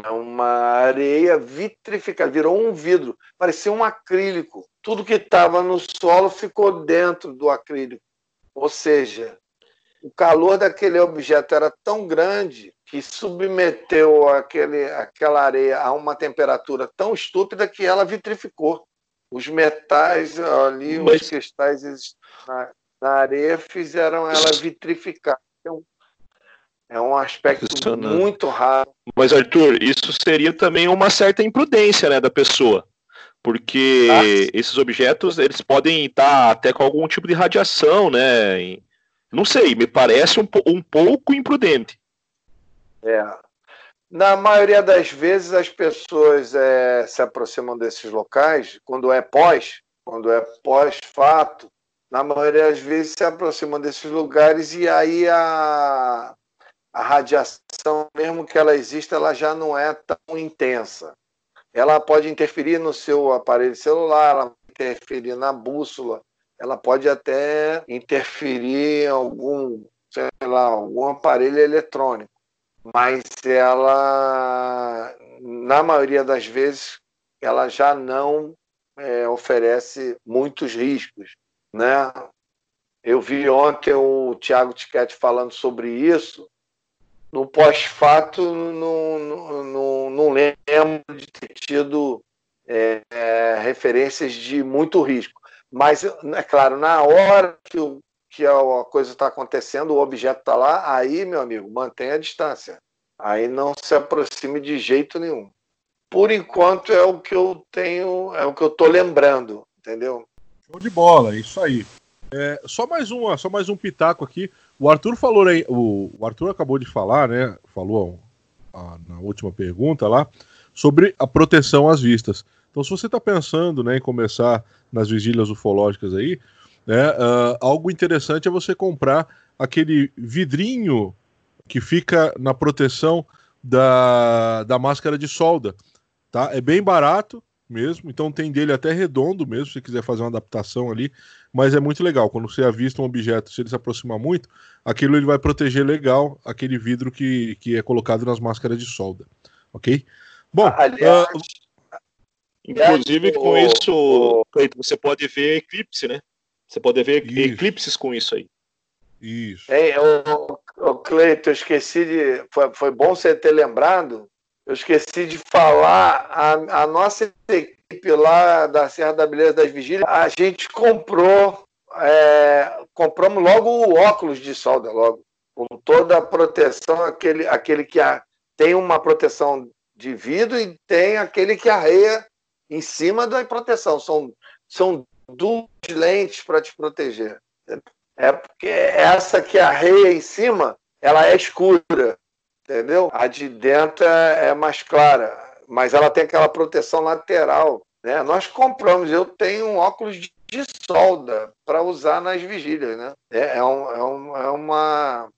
É uma areia vitrificada, virou um vidro, parecia um acrílico. Tudo que estava no solo ficou dentro do acrílico. Ou seja, o calor daquele objeto era tão grande que submeteu aquele, aquela areia a uma temperatura tão estúpida que ela vitrificou. Os metais ali, Mas... os cristais na, na areia fizeram ela vitrificar. Então, é um aspecto muito raro. Mas, Arthur, isso seria também uma certa imprudência né, da pessoa. Porque ah, esses objetos eles podem estar até com algum tipo de radiação, né? Não sei, me parece um, um pouco imprudente. É. Na maioria das vezes as pessoas é, se aproximam desses locais quando é pós, quando é pós-fato. Na maioria das vezes se aproximam desses lugares e aí a, a radiação, mesmo que ela exista, ela já não é tão intensa. Ela pode interferir no seu aparelho celular, ela pode interferir na bússola, ela pode até interferir em algum, sei lá, algum aparelho eletrônico. Mas ela, na maioria das vezes, ela já não é, oferece muitos riscos, né? Eu vi ontem o Tiago Tiquete falando sobre isso no pós-fato, não, não, não, lembro de ter tido é, é, referências de muito risco. Mas, é claro, na hora que, o, que a coisa está acontecendo, o objeto está lá, aí, meu amigo, mantenha a distância. Aí não se aproxime de jeito nenhum. Por enquanto é o que eu tenho, é o que eu estou lembrando, entendeu? Show de bola, isso aí. É, só mais uma, só mais um pitaco aqui. O Arthur falou aí, o, o Arthur acabou de falar, né? Falou a, na última pergunta lá sobre a proteção às vistas. Então, se você está pensando né, em começar nas vigílias ufológicas aí, né, uh, algo interessante é você comprar aquele vidrinho que fica na proteção da, da máscara de solda. Tá? É bem barato mesmo, então tem dele até redondo mesmo, se você quiser fazer uma adaptação ali mas é muito legal. Quando você avista um objeto, se ele se aproximar muito, aquilo ele vai proteger legal aquele vidro que, que é colocado nas máscaras de solda. Ok? Bom, Aliás, uh... inclusive com isso, você pode ver eclipse, né? Você pode ver isso. eclipses com isso aí. Isso. É, o, o Cleiton, eu esqueci de. Foi, foi bom você ter lembrado. Eu esqueci de falar. A, a nossa equipe lá da Serra da Beleza das Vigílias, a gente comprou, é, compramos logo o óculos de solda, logo, com toda a proteção, aquele, aquele que a, tem uma proteção de vidro e tem aquele que arreia em cima da proteção. São, são duas lentes para te proteger. É porque essa que arreia em cima, ela é escura, entendeu? A de dentro é mais clara mas ela tem aquela proteção lateral. Né? Nós compramos, eu tenho um óculos de, de solda para usar nas vigílias. Né? É, é, um, é, um, é, uma,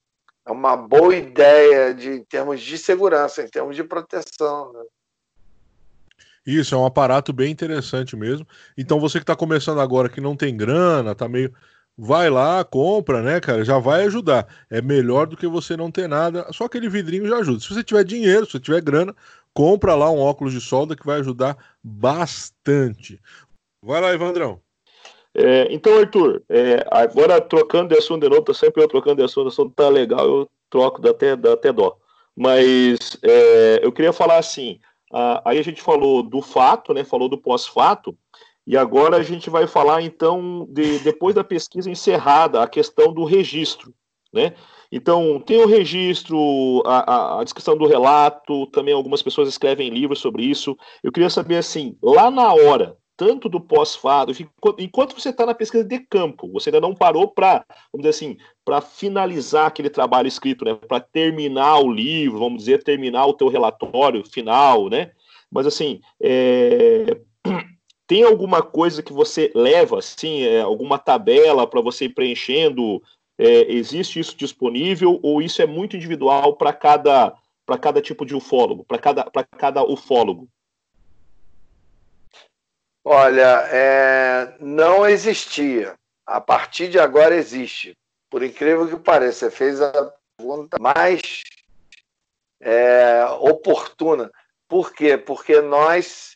é uma boa ideia de, em termos de segurança, em termos de proteção. Né? Isso, é um aparato bem interessante mesmo. Então você que está começando agora, que não tem grana, tá meio. Vai lá, compra, né, cara? Já vai ajudar. É melhor do que você não ter nada. Só aquele vidrinho já ajuda. Se você tiver dinheiro, se você tiver grana, compra lá um óculos de solda que vai ajudar bastante. Vai lá, Evandrão. É, então, Arthur, é, agora trocando de assunto de novo, tô sempre eu trocando de assunto, assunto tá legal, eu troco, dá até, dá até dó. Mas é, eu queria falar assim, a, aí a gente falou do fato, né, falou do pós-fato, e agora a gente vai falar então de depois da pesquisa encerrada, a questão do registro, né? Então, tem o registro, a, a, descrição do relato, também algumas pessoas escrevem livros sobre isso. Eu queria saber, assim, lá na hora, tanto do pós-fado, enquanto você está na pesquisa de campo, você ainda não parou para, vamos dizer assim, para finalizar aquele trabalho escrito, né, para terminar o livro, vamos dizer, terminar o teu relatório final, né? Mas, assim, é... tem alguma coisa que você leva, assim, é, alguma tabela para você ir preenchendo É, existe isso disponível ou isso é muito individual para cada, cada tipo de ufólogo, para cada, cada ufólogo? Olha, é, não existia. A partir de agora existe. Por incrível que pareça, você fez a pergunta mais é, oportuna. Por quê? Porque nós,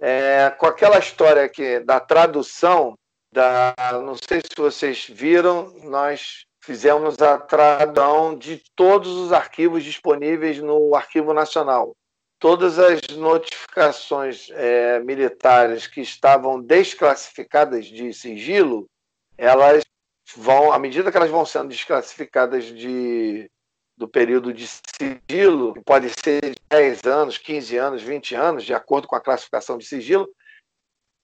é, com aquela história aqui da tradução, da, não sei se vocês viram, nós fizemos a tradução de todos os arquivos disponíveis no Arquivo Nacional. Todas as notificações é, militares que estavam desclassificadas de sigilo, elas vão, à medida que elas vão sendo desclassificadas de, do período de sigilo, que pode ser 10 anos, 15 anos, 20 anos, de acordo com a classificação de sigilo,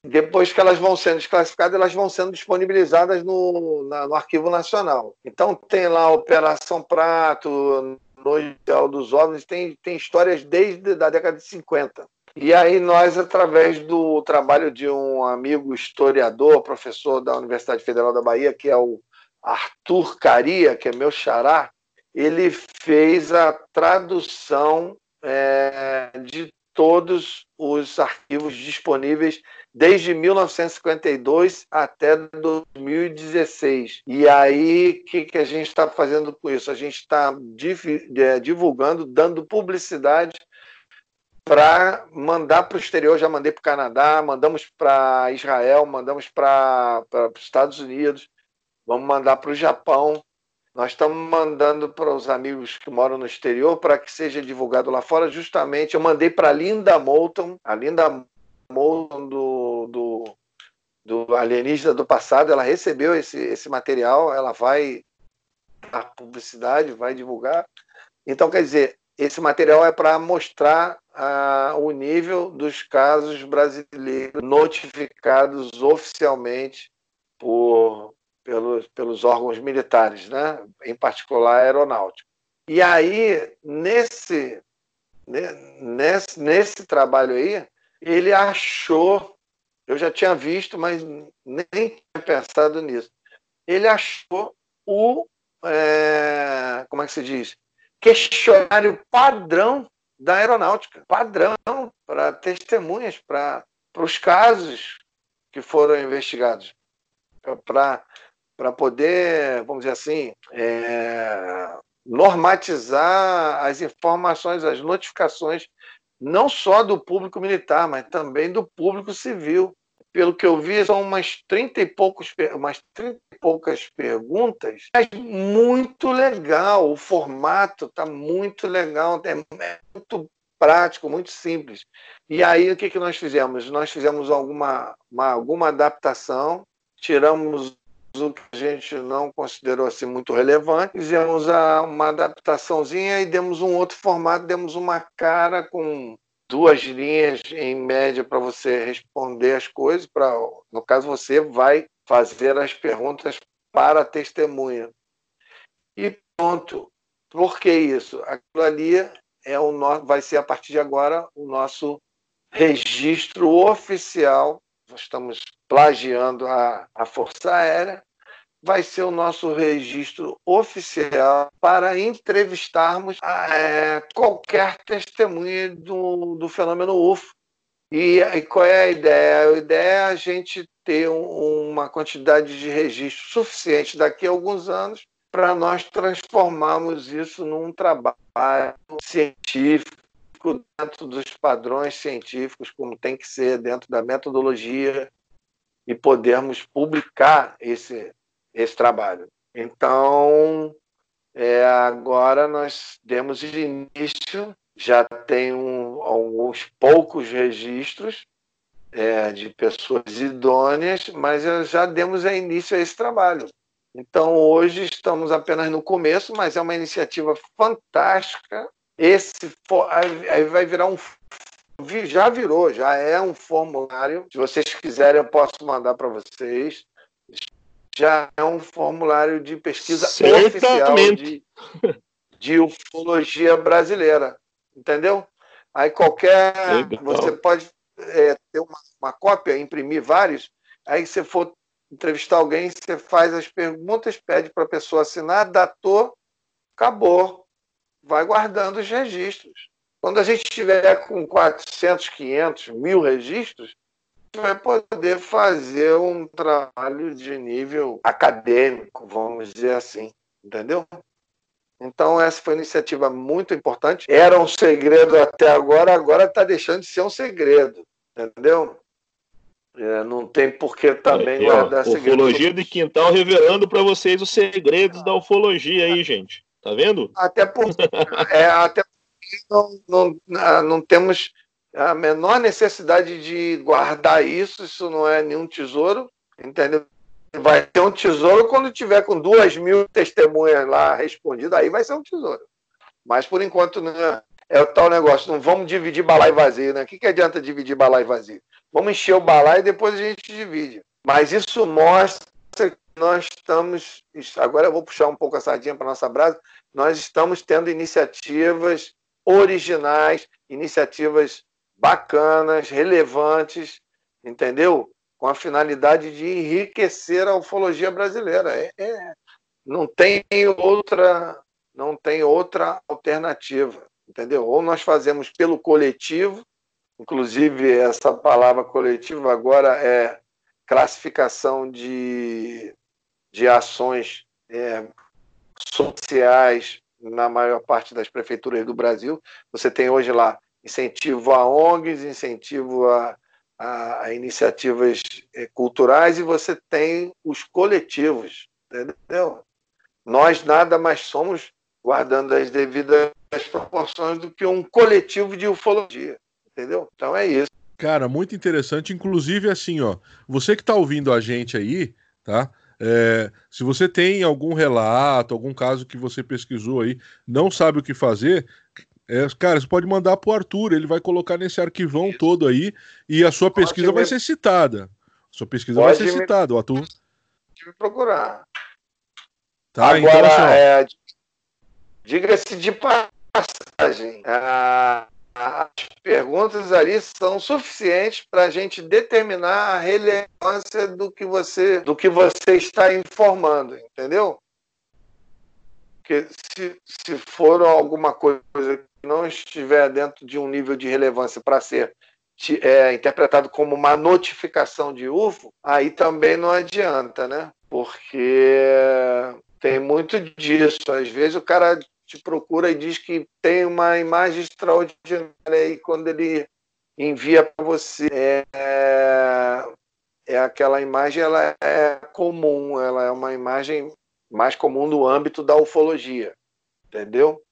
depois que elas vão sendo desclassificadas, elas vão sendo disponibilizadas no, na, no Arquivo Nacional. Então tem lá a Operação Prato, Noite dos OVNIs, tem, tem histórias desde a década de 50. E aí nós, através do trabalho de um amigo historiador, professor da Universidade Federal da Bahia, que é o Arthur Caria, que é meu xará, ele fez a tradução é, de todos os arquivos disponíveis desde 1952 até 2016. E aí, o que, que a gente está fazendo com isso? A gente está é, divulgando, dando publicidade para mandar para o exterior. Já mandei para o Canadá, mandamos para Israel, mandamos para os Estados Unidos, vamos mandar para o Japão. Nós estamos mandando para os amigos que moram no exterior para que seja divulgado lá fora. Justamente, eu mandei para a Linda Moulton, a Linda Moulton do, do, do Alienígena do Passado. Ela recebeu esse, esse material, ela vai dar publicidade, vai divulgar. Então, quer dizer, esse material é para mostrar ah, o nível dos casos brasileiros notificados oficialmente por pelos, pelos órgãos militares, né? em particular a aeronáutica. E aí, nesse, nesse, nesse trabalho aí, ele achou, eu já tinha visto, mas nem tinha pensado nisso, ele achou o, é, como é que se diz? Questionário padrão da aeronáutica, padrão para testemunhas, para os casos que foram investigados, para para poder, vamos dizer assim, é, normatizar as informações, as notificações, não só do público militar, mas também do público civil. Pelo que eu vi, são umas 30 e, poucos, umas 30 e poucas perguntas. É muito legal, o formato está muito legal, é muito prático, muito simples. E aí, o que, que nós fizemos? Nós fizemos alguma, uma, alguma adaptação, tiramos o que a gente não considerou assim muito relevante. Fizemos uma adaptaçãozinha e demos um outro formato, demos uma cara com duas linhas em média para você responder as coisas. Para, no caso, você vai fazer as perguntas para a testemunha. E pronto. Por que isso? Aquilo ali é o no... vai ser a partir de agora o nosso registro oficial. Nós estamos plagiando a, a Força Aérea vai ser o nosso registro oficial para entrevistarmos é, qualquer testemunha do, do fenômeno UFO. E, e, qual é a ideia? A ideia é a gente ter um, uma quantidade de registro suficiente daqui a alguns anos para nós transformarmos isso num trabalho científico dentro dos padrões científicos, como tem que ser dentro da metodologia, e podermos publicar esse, esse trabalho. Então, é, agora nós demos início, já tem um, alguns poucos registros é, de pessoas idôneas, mas já demos início a esse trabalho. Então, hoje estamos apenas no começo, mas é uma iniciativa fantástica. Esse aí vai virar um já virou, já é um formulário. Se vocês quiserem, eu posso mandar para vocês já é um formulário de pesquisa Certamente. oficial de, de ufologia brasileira, entendeu? Aí qualquer, Legal. você pode é, ter uma, uma, cópia, imprimir vários, aí você for entrevistar alguém, você faz as perguntas, pede para a pessoa assinar, datou, acabou. Vai guardando os registros. Quando a gente estiver com 400, 500, mil registros, vai poder fazer um trabalho de nível acadêmico, vamos dizer assim, entendeu? Então, essa foi uma iniciativa muito importante. Era um segredo até agora, agora está deixando de ser um segredo, entendeu? É, não tem por que também Aqui, guardar segredo. Ufologia de quintal revelando para vocês os segredos da ufologia aí, gente. Tá vendo? Até porque, é, até porque não, não, não temos a menor necessidade de guardar isso, isso não é nenhum tesouro, entendeu? Vai ter um tesouro quando tiver com duas mil testemunhas lá respondidas, aí vai ser um tesouro. Mas por enquanto não é, é o tal negócio, não vamos dividir balai vazio, né? O que, que adianta dividir balai vazio? Vamos encher o balai e depois a gente divide. Mas isso mostra que nós estamos. Agora eu vou puxar um pouco a sardinha para nossa brasa. Nós estamos tendo iniciativas originais, iniciativas bacanas, relevantes, entendeu? Com a finalidade de enriquecer a ufologia brasileira. É, é, não tem outra, não tem outra alternativa, entendeu? Ou nós fazemos pelo coletivo, inclusive essa palavra coletivo agora é classificação de, de ações é, sociais na maior parte das prefeituras do Brasil. Você tem hoje lá incentivo a ONGs, incentivo a, a, a iniciativas é, culturais e você tem os coletivos, entendeu? Nós nada mais somos, guardando as devidas proporções, do que um coletivo de ufologia, entendeu? Então é isso. Cara, muito interessante. Inclusive, assim, ó, você que está ouvindo a gente aí, tá? É, se você tem algum relato, algum caso que você pesquisou aí, não sabe o que fazer, é, cara, você pode mandar pro Arthur, ele vai colocar nesse arquivão Isso. todo aí e a sua pesquisa vai ser citada. Sua pesquisa pode vai ser me... citada, o Arthur. Pode me procurar. Tá, então, Agora, então, assim, é, diga-se de passagem, a, as perguntas ali são suficientes para a gente determinar a relevância do que você do que você está informando, entendeu? Porque se, se for alguma coisa não estiver dentro de um nível de relevância para ser é, interpretado como uma notificação de UFO, aí também não adianta, né? Porque tem muito disso. Às vezes o cara te procura e diz que tem uma imagem extraordinária e quando ele envia para você é, é aquela imagem ela é comum, ela é uma imagem mais comum no âmbito da ufologia, entendeu?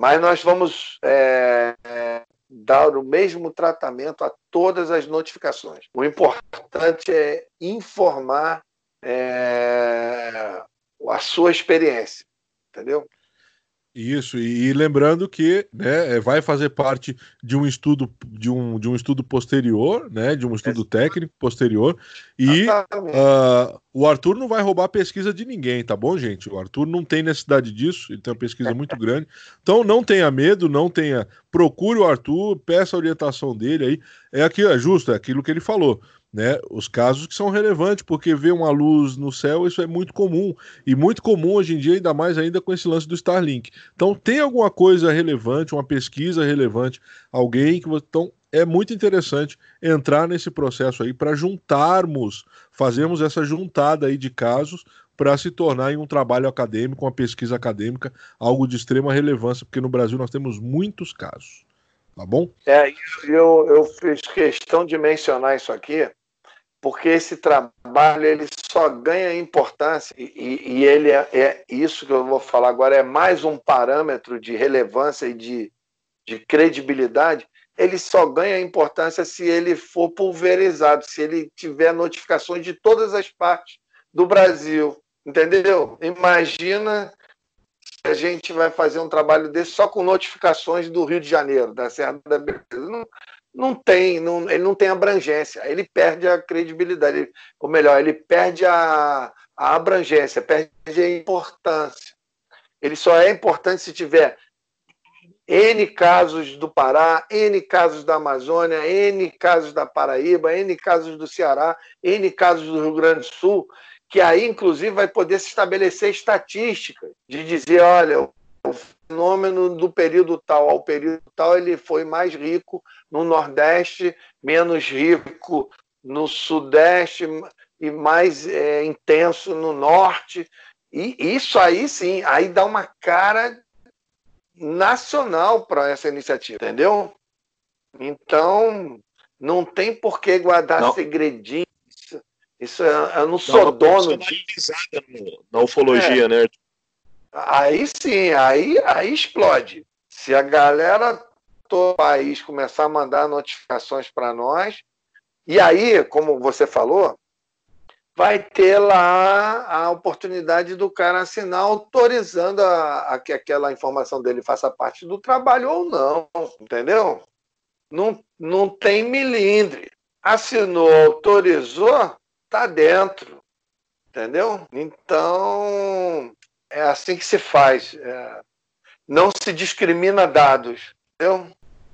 Mas nós vamos é, é, dar o mesmo tratamento a todas as notificações. O importante é informar é, a sua experiência, entendeu? Isso, e, lembrando que né, é, vai fazer parte de um estudo de um, de um estudo posterior, né, de um estudo técnico posterior, e uh, o Arthur não vai roubar a pesquisa de ninguém, tá bom, gente? O Arthur não tem necessidade disso, ele tem uma pesquisa muito grande. Então não tenha medo, não tenha. Procure o Arthur, peça a orientação dele aí. É aquilo, é justo, é aquilo que ele falou né, os casos que são relevantes, porque ver uma luz no céu, isso é muito comum, e muito comum hoje em dia, ainda mais ainda com esse lance do Starlink. Então, tem alguma coisa relevante, uma pesquisa relevante, alguém que então é muito interessante entrar nesse processo aí para juntarmos, fazermos essa juntada aí de casos para se tornar em um trabalho acadêmico, uma pesquisa acadêmica, algo de extrema relevância, porque no Brasil nós temos muitos casos. Tá bom? É, eu, eu fiz questão de mencionar isso aqui, porque esse trabalho ele só ganha importância e, e ele é, é, isso que eu vou falar agora é mais um parâmetro de relevância e de, de credibilidade ele só ganha importância se ele for pulverizado se ele tiver notificações de todas as partes do Brasil entendeu? Imagina se a gente vai fazer um trabalho desse só com notificações do Rio de Janeiro da Serra da Beleza. Não, não tem, não, ele não tem abrangência, ele perde a credibilidade, ou melhor, ele perde a, a abrangência, perde a importância. Ele só é importante se tiver N casos do Pará, N casos da Amazônia, N casos da Paraíba, N casos do Ceará, N casos do Rio Grande do Sul, que aí, inclusive, vai poder se estabelecer estatísticas de dizer, olha, o fenômeno do período tal ao período tal, ele foi mais rico no Nordeste, menos rico no Sudeste e mais é, intenso no Norte. E isso aí sim, aí dá uma cara nacional para essa iniciativa, entendeu? Então, não tem por que guardar não. segredinhos. Isso é, eu não sou não, dono disso. Na ufologia, é. né? Aí sim, aí, aí explode. Se a galera do país começar a mandar notificações para nós, e aí, como você falou, vai ter lá a oportunidade do cara assinar autorizando a, a, que aquela informação dele faça parte do trabalho ou não, entendeu? Não, não tem milindre. Assinou, autorizou, tá dentro, entendeu? Então, é assim que se faz. É, não se discrimina dados, entendeu?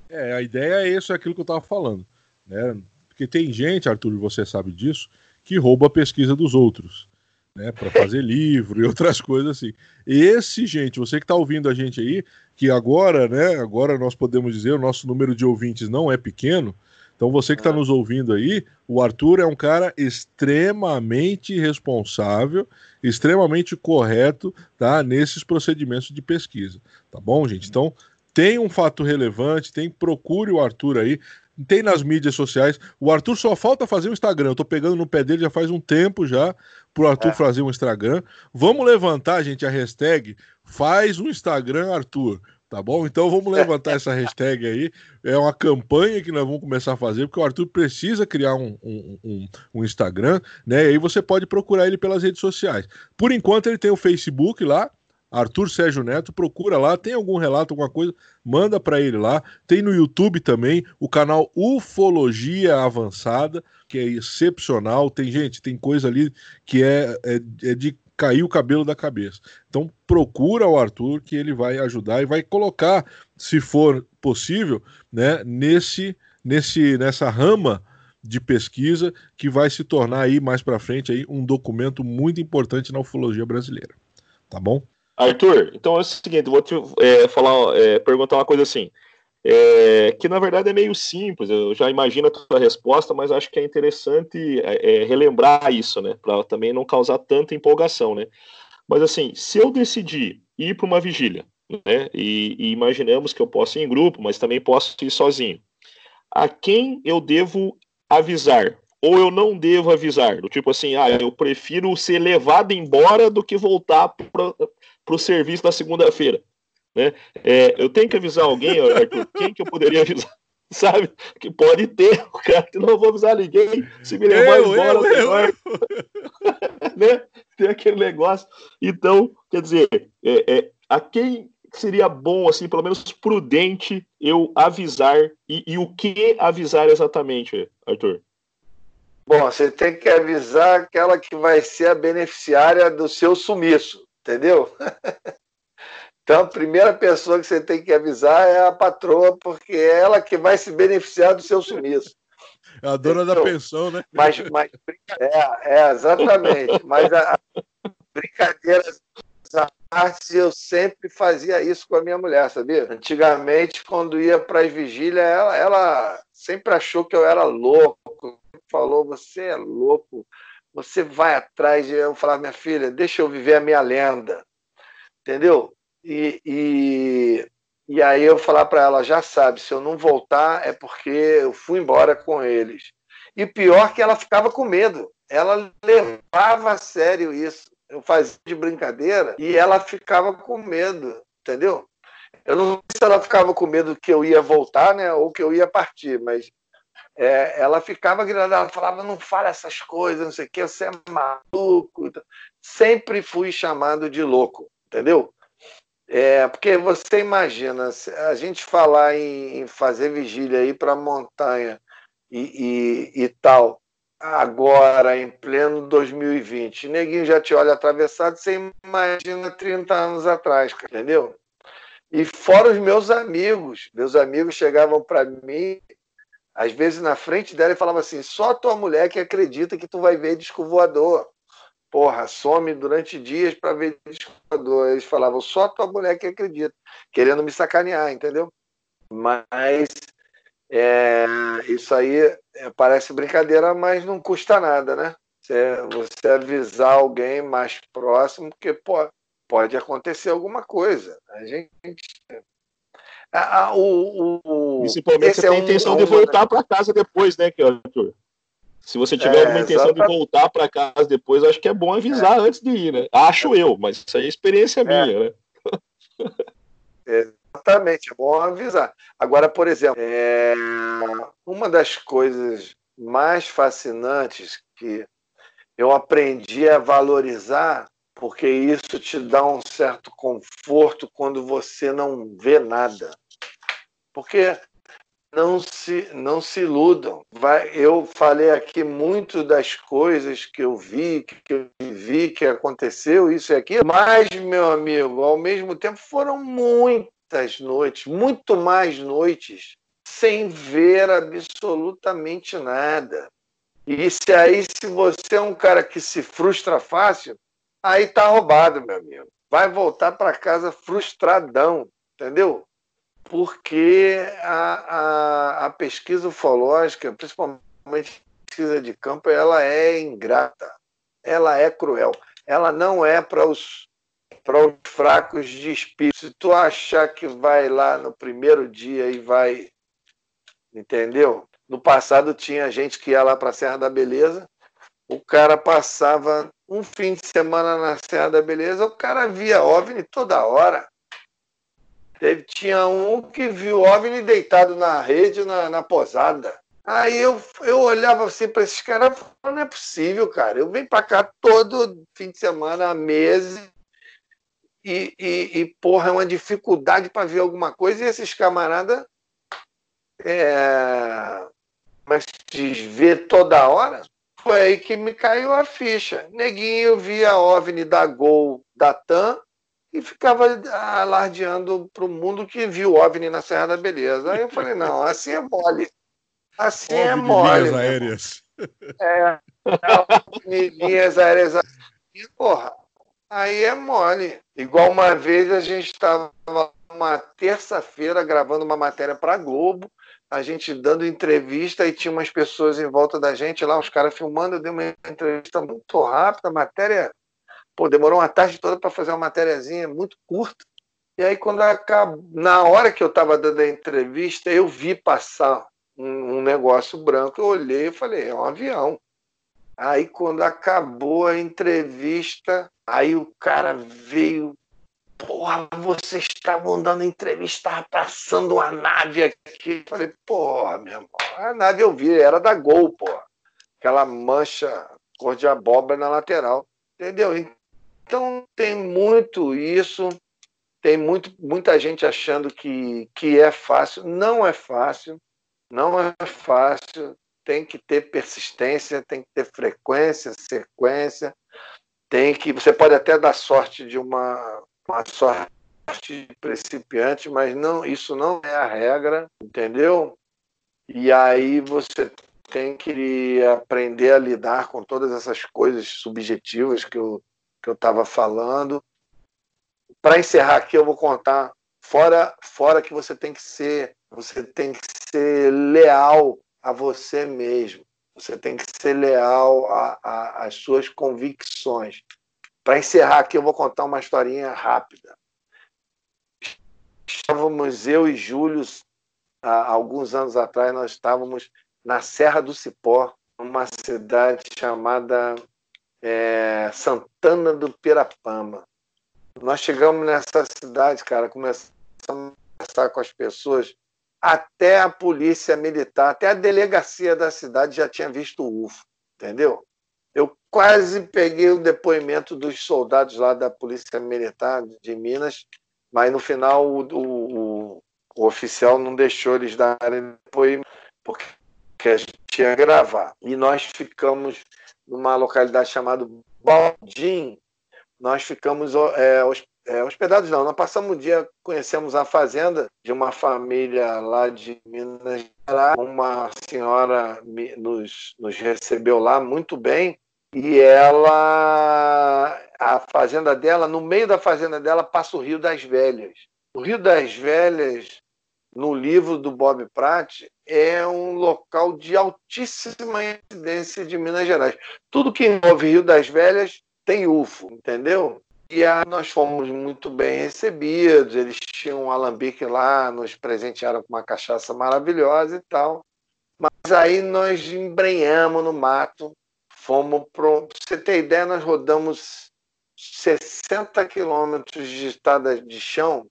É, a ideia é isso, é aquilo que eu estava falando. Né? Porque tem gente, Arthur, você sabe disso, que rouba a pesquisa dos outros, né, para fazer livro e outras coisas assim. Esse, gente, você que está ouvindo a gente aí, que agora, né, agora nós podemos dizer, o nosso número de ouvintes não é pequeno, então você que está é. nos ouvindo aí, o Arthur é um cara extremamente responsável, extremamente correto, tá, nesses procedimentos de pesquisa, tá bom, gente? Então tem um fato relevante, tem procure o Arthur aí tem nas mídias sociais. O Arthur só falta fazer o Instagram. Eu tô pegando no pé dele já faz um tempo já pro Arthur é. fazer um Instagram. Vamos levantar, gente, a hashtag faz um Instagram Arthur. Tá bom? Então vamos levantar essa hashtag aí. É uma campanha que nós vamos começar a fazer, porque o Arthur precisa criar um, um, um, um Instagram, né? E aí você pode procurar ele pelas redes sociais. Por enquanto, ele tem o Facebook lá, Arthur Sérgio Neto, procura lá, tem algum relato, alguma coisa, manda para ele lá. Tem no YouTube também o canal Ufologia Avançada, que é excepcional. Tem gente, tem coisa ali que é, é, é de cair o cabelo da cabeça. Então procura o Arthur que ele vai ajudar e vai colocar, se for possível, né, nesse, nesse, nessa rama de pesquisa que vai se tornar aí mais para frente aí um documento muito importante na ufologia brasileira. Tá bom? Arthur, então é o seguinte, vou te é, falar, é, perguntar uma coisa assim, é, que na verdade é meio simples, eu já imagino a tua resposta, mas acho que é interessante é, é, relembrar isso, né, para também não causar tanta empolgação, né. Mas assim, se eu decidir ir para uma vigília, né, e, e imaginamos que eu posso ir em grupo, mas também posso ir sozinho, a quem eu devo avisar? Ou eu não devo avisar? Do tipo assim, ah, eu prefiro ser levado embora do que voltar para o serviço na segunda-feira. Né? É, eu tenho que avisar alguém, Arthur, quem que eu poderia avisar? Sabe? Que pode ter, o cara, não vou avisar ninguém, se me levar eu, embora, eu, eu, né? Tem aquele negócio. Então, quer dizer, é, é, a quem seria bom, assim, pelo menos prudente, eu avisar e, e o que avisar exatamente, Arthur? Bom, você tem que avisar aquela que vai ser a beneficiária do seu sumiço entendeu? Então, a primeira pessoa que você tem que avisar é a patroa, porque é ela que vai se beneficiar do seu sumiço. É a dona então, da pensão, né? Mas, mas é, é, exatamente. Mas a, a brincadeira parte, eu sempre fazia isso com a minha mulher, sabia? Antigamente, quando ia para as vigílias, ela, ela sempre achou que eu era louco. Falou, você é louco você vai atrás. Eu falava, minha filha, deixa eu viver a minha lenda, entendeu? E, e, e aí eu falar para ela, já sabe, se eu não voltar é porque eu fui embora com eles. E pior que ela ficava com medo. Ela levava a sério isso. Eu fazia de brincadeira e ela ficava com medo, entendeu? Eu não sei se ela ficava com medo que eu ia voltar, né, ou que eu ia partir, mas é, ela ficava gritando, ela falava, não fala essas coisas, não sei o que, você é maluco. Sempre fui chamado de louco, entendeu? É, porque você imagina, a gente falar em, em fazer vigília ir para montanha e, e, e, tal, agora, em pleno 2020, neguinho já te olha atravessado, você imagina 30 anos atrás, entendeu? E fora os meus amigos. Meus amigos chegavam para mim, às vezes na frente dela, e falavam assim: só tua mulher que acredita que tu vai ver disco voador. Porra, some durante dias para ver disco voador. Eles falavam: só tua mulher que acredita, querendo me sacanear, entendeu? Mas é, isso aí é, parece brincadeira, mas não custa nada, né? Você, você avisar alguém mais próximo, porque pô, pode acontecer alguma coisa. A gente. A, o, o, Principalmente você é tem a intenção um, de voltar para casa depois, né, Arthur? Se você tiver é, alguma intenção exatamente. de voltar para casa depois, acho que é bom avisar é. antes de ir, né? Acho eu, mas isso aí é experiência é. minha, né? Exatamente, é bom avisar. Agora, por exemplo, é... uma das coisas mais fascinantes que eu aprendi a valorizar, porque isso te dá um certo conforto quando você não vê nada. Porque não se, não se iludam. Vai, eu falei aqui muito das coisas que eu vi, que eu vi, que aconteceu, isso e aquilo, mas, meu amigo, ao mesmo tempo foram muitas noites, muito mais noites, sem ver absolutamente nada. E se aí, se você é um cara que se frustra fácil, aí tá roubado, meu amigo. Vai voltar para casa frustradão, entendeu? Porque a, a, a pesquisa ufológica, principalmente pesquisa de campo, ela é ingrata, ela é cruel. Ela não é para os para os fracos de espírito. Se tu achar que vai lá no primeiro dia e vai, entendeu? No passado tinha gente que ia lá para a Serra da Beleza, o cara passava um fim de semana na Serra da Beleza, o cara via OVNI toda hora. Teve, tinha um que viu OVNI deitado na rede, na, na posada. Aí eu, eu olhava assim para esses caras e não é possível, cara. Eu venho para cá todo fim de semana, há meses, e, e, e porra, é uma dificuldade para ver alguma coisa, e esses camaradas é, mas te ver toda hora, foi aí que me caiu a ficha. Neguinho via OVNI da Gol da TAM e ficava alardeando para o mundo que viu OVNI na Serra da Beleza. Aí eu falei, não, assim é mole. Assim OVNI é mole. Linhas aéreas. É, linhas aéreas. Porra, aí é mole. Igual uma vez a gente estava uma terça-feira gravando uma matéria para Globo a gente dando entrevista e tinha umas pessoas em volta da gente lá, os caras filmando, eu dei uma entrevista muito rápida, matéria, pô, demorou uma tarde toda para fazer uma matériazinha muito curta. E aí, quando acabou, na hora que eu estava dando a entrevista, eu vi passar um, um negócio branco, eu olhei e falei, é um avião. Aí, quando acabou a entrevista, aí o cara veio porra, vocês estavam dando entrevista, estava passando uma nave aqui. Falei, porra, meu irmão, a nave eu vi, era da Gol, porra. Aquela mancha cor de abóbora na lateral, entendeu? Então tem muito isso, tem muito, muita gente achando que, que é fácil. Não é fácil, não é fácil. Tem que ter persistência, tem que ter frequência, sequência. Tem que. Você pode até dar sorte de uma uma sorte principiante, mas não, isso não é a regra, entendeu? E aí você tem que aprender a lidar com todas essas coisas subjetivas que eu que eu estava falando. Para encerrar aqui, eu vou contar fora fora que você tem que ser você tem que ser leal a você mesmo. Você tem que ser leal às suas convicções. Para encerrar aqui, eu vou contar uma historinha rápida. Estávamos eu e Júlio, há alguns anos atrás, nós estávamos na Serra do Cipó, uma cidade chamada é, Santana do Pirapama. Nós chegamos nessa cidade, cara, começamos a conversar com as pessoas, até a polícia militar, até a delegacia da cidade já tinha visto o UFO, entendeu? Eu quase peguei o depoimento dos soldados lá da Polícia Militar de Minas, mas no final o, o, o oficial não deixou eles darem depoimento, porque a gente ia gravar. E nós ficamos numa localidade chamada Baldim, nós ficamos é, é, hospedados não, nós passamos o dia, conhecemos a fazenda de uma família lá de Minas Gerais. Uma senhora nos, nos recebeu lá muito bem e ela, a fazenda dela, no meio da fazenda dela passa o Rio das Velhas. O Rio das Velhas, no livro do Bob Pratt, é um local de altíssima incidência de Minas Gerais. Tudo que envolve Rio das Velhas tem UFO, entendeu? E aí nós fomos muito bem recebidos, eles tinham um alambique lá, nos presentearam com uma cachaça maravilhosa e tal. Mas aí nós embrenhamos no mato, fomos para. você ter ideia, nós rodamos 60 quilômetros de estrada de chão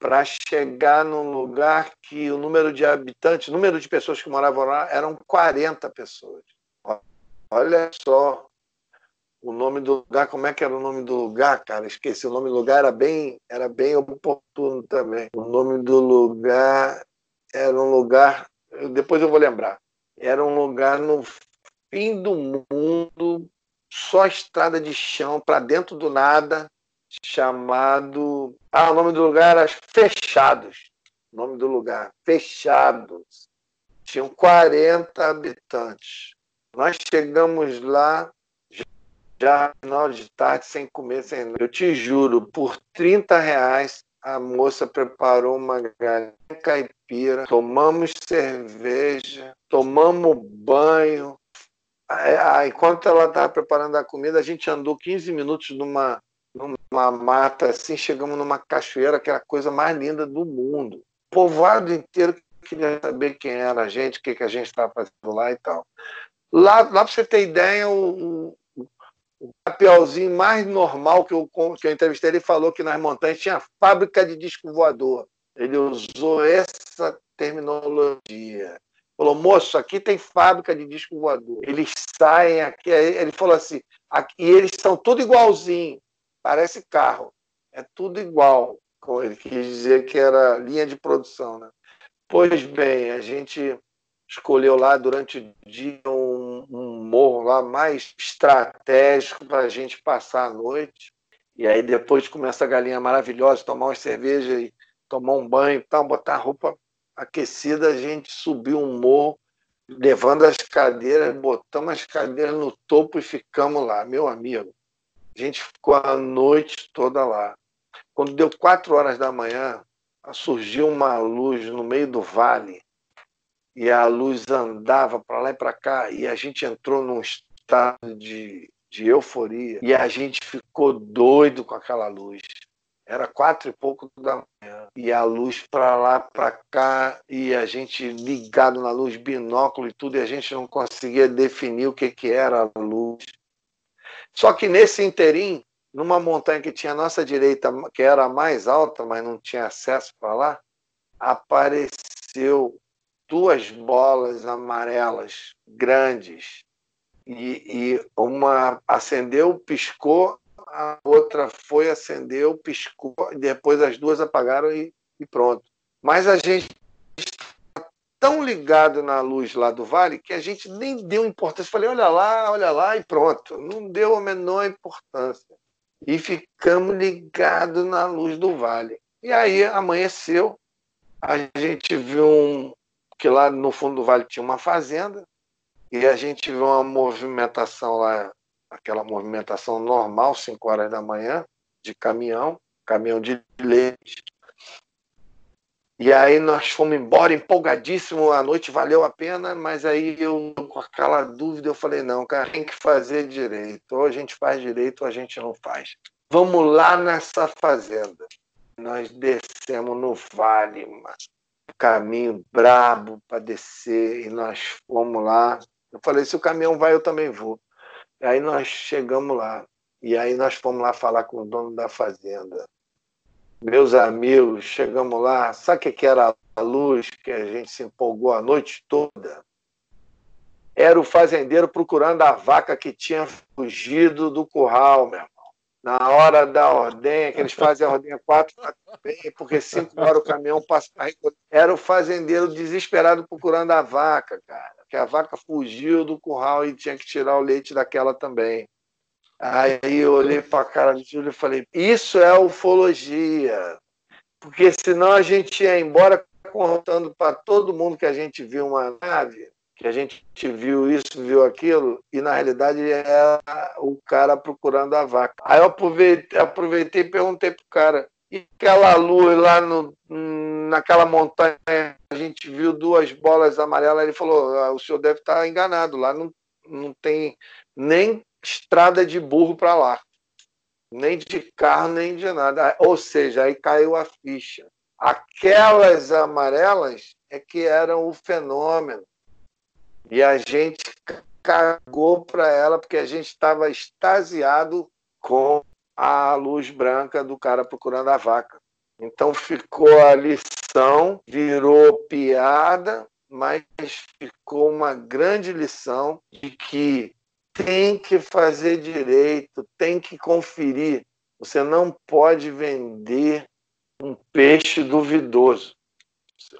para chegar num lugar que o número de habitantes, o número de pessoas que moravam lá eram 40 pessoas. Olha só o nome do lugar, como é que era o nome do lugar, cara? Esqueci, o nome do lugar era bem, era bem oportuno também. O nome do lugar era um lugar, depois eu vou lembrar. Era um lugar no fim do mundo, só estrada de chão para dentro do nada, chamado. Ah, o nome do lugar era Fechados. O nome do lugar, Fechados. Tinham 40 habitantes. Nós chegamos lá já final de tarde, sem comer, sem Eu te juro, por 30 reais a moça preparou uma galinha caipira, tomamos cerveja, tomamos banho. Enquanto ela estava preparando a comida, a gente andou 15 minutos numa, numa mata assim, chegamos numa cachoeira que era a coisa mais linda do mundo. O povoado inteiro queria saber quem era a gente, o que, que a gente estava fazendo lá e tal. Lá, lá para você ter ideia, o, o papelzinho mais normal que eu, que eu entrevistei, ele falou que nas montanhas tinha fábrica de disco voador. Ele usou essa terminologia. Falou, moço, aqui tem fábrica de disco voador. Eles saem aqui. Ele falou assim, aqui, e eles são tudo igualzinho, parece carro. É tudo igual. Ele quis dizer que era linha de produção. Né? Pois bem, a gente escolheu lá durante o dia um, um morro lá mais estratégico para a gente passar a noite. E aí depois começa a galinha maravilhosa, tomar uma cerveja e tomar um banho, tal, botar roupa aquecida, a gente subiu um morro, levando as cadeiras, botamos as cadeiras no topo e ficamos lá, meu amigo. A gente ficou a noite toda lá. Quando deu quatro horas da manhã, surgiu uma luz no meio do vale e a luz andava para lá e para cá, e a gente entrou num estado de, de euforia, e a gente ficou doido com aquela luz. Era quatro e pouco da manhã, e a luz para lá, para cá, e a gente ligado na luz, binóculo e tudo, e a gente não conseguia definir o que, que era a luz. Só que nesse interim, numa montanha que tinha à nossa direita, que era a mais alta, mas não tinha acesso para lá, apareceu duas bolas amarelas grandes e, e uma acendeu, piscou, a outra foi, acendeu, piscou, e depois as duas apagaram e, e pronto. Mas a gente está tão ligado na luz lá do vale que a gente nem deu importância. Falei, olha lá, olha lá e pronto. Não deu a menor importância. E ficamos ligados na luz do vale. E aí amanheceu, a gente viu um, que lá no fundo do vale tinha uma fazenda e a gente viu uma movimentação lá, aquela movimentação normal, 5 horas da manhã, de caminhão, caminhão de leite. E aí nós fomos embora empolgadíssimo, a noite valeu a pena, mas aí eu com aquela dúvida eu falei, não, cara, tem que fazer direito. Ou a gente faz direito ou a gente não faz. Vamos lá nessa fazenda. Nós descemos no vale, mas caminho brabo para descer e nós fomos lá. Eu falei, se o caminhão vai, eu também vou. Aí nós chegamos lá. E aí nós fomos lá falar com o dono da fazenda. Meus amigos, chegamos lá. Sabe o que era a luz que a gente se empolgou a noite toda? Era o fazendeiro procurando a vaca que tinha fugido do curral, meu irmão na hora da ordenha, que eles fazem a ordenha quatro, porque cinco horas o caminhão passa. Era o fazendeiro desesperado procurando a vaca, cara. Que a vaca fugiu do curral e tinha que tirar o leite daquela também. Aí eu olhei para a cara do Júlio e falei: Isso é ufologia. Porque senão a gente ia embora contando para todo mundo que a gente viu uma nave, que a gente viu isso, viu aquilo, e na realidade era o cara procurando a vaca. Aí eu aproveitei, aproveitei e perguntei pro cara: e aquela luz lá no, naquela montanha, a gente viu duas bolas amarelas. Ele falou: ah, o senhor deve estar enganado, lá não, não tem nem estrada de burro para lá, nem de carro, nem de nada. Ou seja, aí caiu a ficha. Aquelas amarelas é que eram o fenômeno. E a gente cagou para ela porque a gente estava extasiado com a luz branca do cara procurando a vaca. Então ficou a lição, virou piada, mas ficou uma grande lição de que tem que fazer direito, tem que conferir. Você não pode vender um peixe duvidoso.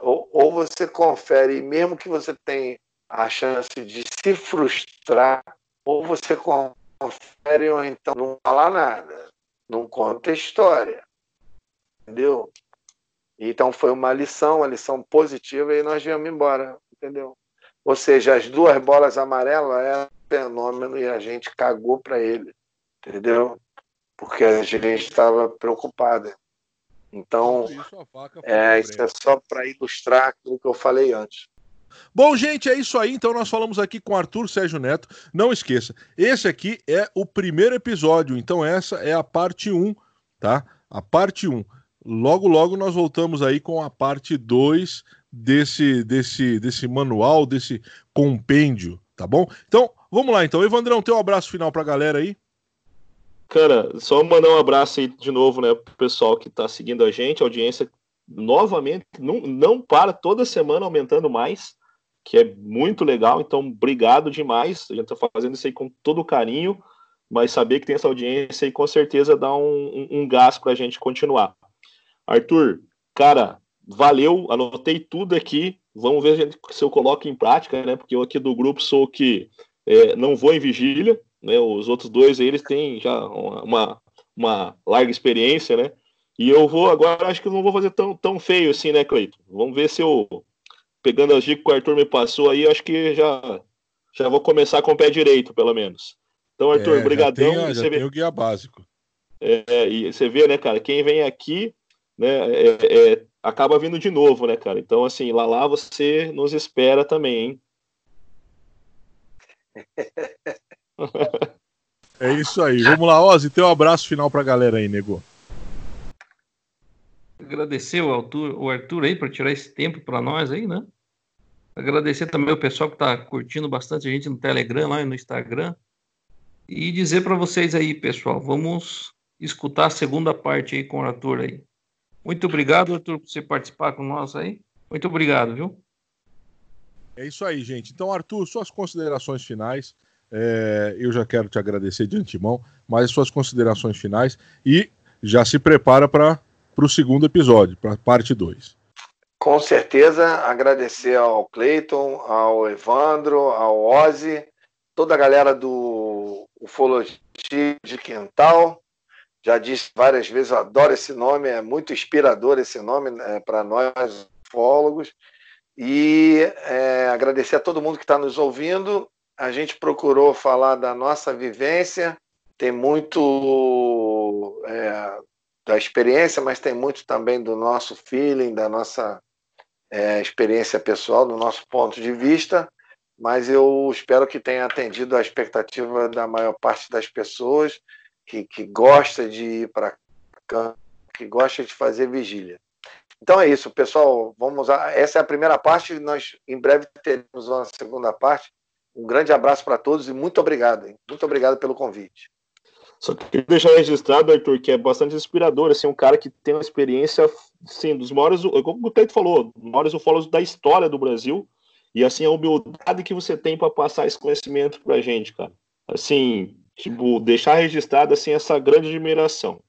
Ou, ou você confere, mesmo que você tenha a chance de se frustrar, ou você confere, ou então não fala nada, não conta história. Entendeu? Então foi uma lição, uma lição positiva, e nós viemos embora, entendeu? Ou seja, as duas bolas amarelas é fenômeno e a gente cagou para ele, entendeu? Porque a gente estava preocupada. Então, é, isso é só para ilustrar aquilo que eu falei antes. Bom, gente, é isso aí. Então, nós falamos aqui com Arthur Sérgio Neto. Não esqueça, esse aqui é o primeiro episódio. Então, essa é a parte 1, tá? A parte 1. Logo, logo nós voltamos aí com a parte 2 desse, desse, desse manual, desse compêndio, tá bom? Então, vamos lá então. Evandrão, tem um abraço final pra galera aí. Cara, só mandar um abraço aí de novo, né, pro pessoal que tá seguindo a gente, a audiência novamente não, não para toda semana aumentando mais, que é muito legal. Então, obrigado demais. A gente tá fazendo isso aí com todo carinho, mas saber que tem essa audiência aí com certeza dá um, um, um gás pra gente continuar. Arthur, cara, valeu, anotei tudo aqui. Vamos ver se eu coloco em prática, né? Porque eu aqui do grupo sou o que é, não vou em vigília, né? Os outros dois eles têm já uma, uma larga experiência, né? E eu vou agora, acho que não vou fazer tão, tão feio assim, né, Cleiton? Vamos ver se eu, pegando as dicas que o Arthur me passou aí, acho que já, já vou começar com o pé direito, pelo menos. Então, Arthur, é, brigadão. Já, tem, já tem o guia básico. É, e você vê, né, cara, quem vem aqui, né, é, é acaba vindo de novo, né, cara? Então, assim, lá lá você nos espera também, hein? é isso aí. Vamos lá, Ozzy, tem um abraço final pra galera aí, nego. Agradecer o Arthur, o Arthur aí por tirar esse tempo para nós aí, né? Agradecer também o pessoal que está curtindo bastante a gente no Telegram, lá no Instagram. E dizer para vocês aí, pessoal, vamos escutar a segunda parte aí com o Arthur aí. Muito obrigado, Arthur, por você participar com nós aí. Muito obrigado, viu? É isso aí, gente. Então, Arthur, suas considerações finais. É, eu já quero te agradecer de antemão, mas suas considerações finais e já se prepara para o segundo episódio, para a parte 2. Com certeza, agradecer ao Cleiton, ao Evandro, ao Ozzy, toda a galera do Ufologia de Quintal, já disse várias vezes, eu adoro esse nome, é muito inspirador esse nome é, para nós, ufólogos. E é, agradecer a todo mundo que está nos ouvindo. A gente procurou falar da nossa vivência, tem muito é, da experiência, mas tem muito também do nosso feeling, da nossa é, experiência pessoal, do nosso ponto de vista. Mas eu espero que tenha atendido a expectativa da maior parte das pessoas que, que gosta de ir para que gosta de fazer vigília. Então é isso, pessoal. Vamos a... Essa é a primeira parte. Nós em breve teremos uma segunda parte. Um grande abraço para todos e muito obrigado. Hein? Muito obrigado pelo convite. Só queria deixar registrado, Arthur, que é bastante inspirador, assim, um cara que tem uma experiência, assim, dos maiores, como o Cleito falou, maiores ufólogos da história do Brasil, e, assim, a humildade que você tem para passar esse conhecimento para a gente, cara. Assim, tipo, deixar registrado assim essa grande admiração.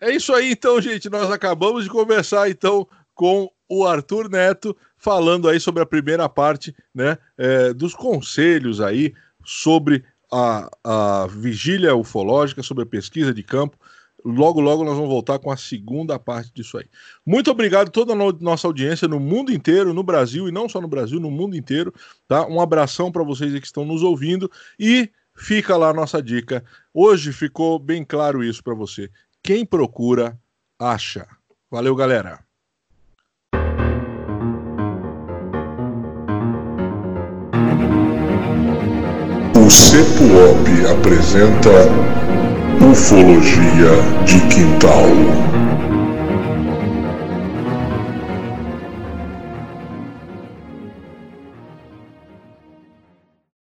É isso aí, então, gente. Nós acabamos de conversar então com o Arthur Neto falando aí sobre a primeira parte, né, é, dos conselhos aí sobre a, a vigília ufológica, sobre a pesquisa de campo. Logo, logo nós vamos voltar com a segunda parte disso aí. Muito obrigado a toda a nossa audiência no mundo inteiro, no Brasil e não só no Brasil, no mundo inteiro, tá? Um abração para vocês que estão nos ouvindo e fica lá a nossa dica. Hoje ficou bem claro isso para você. Quem procura, acha. Valeu, galera. O CEPUOP apresenta Ufologia de Quintal.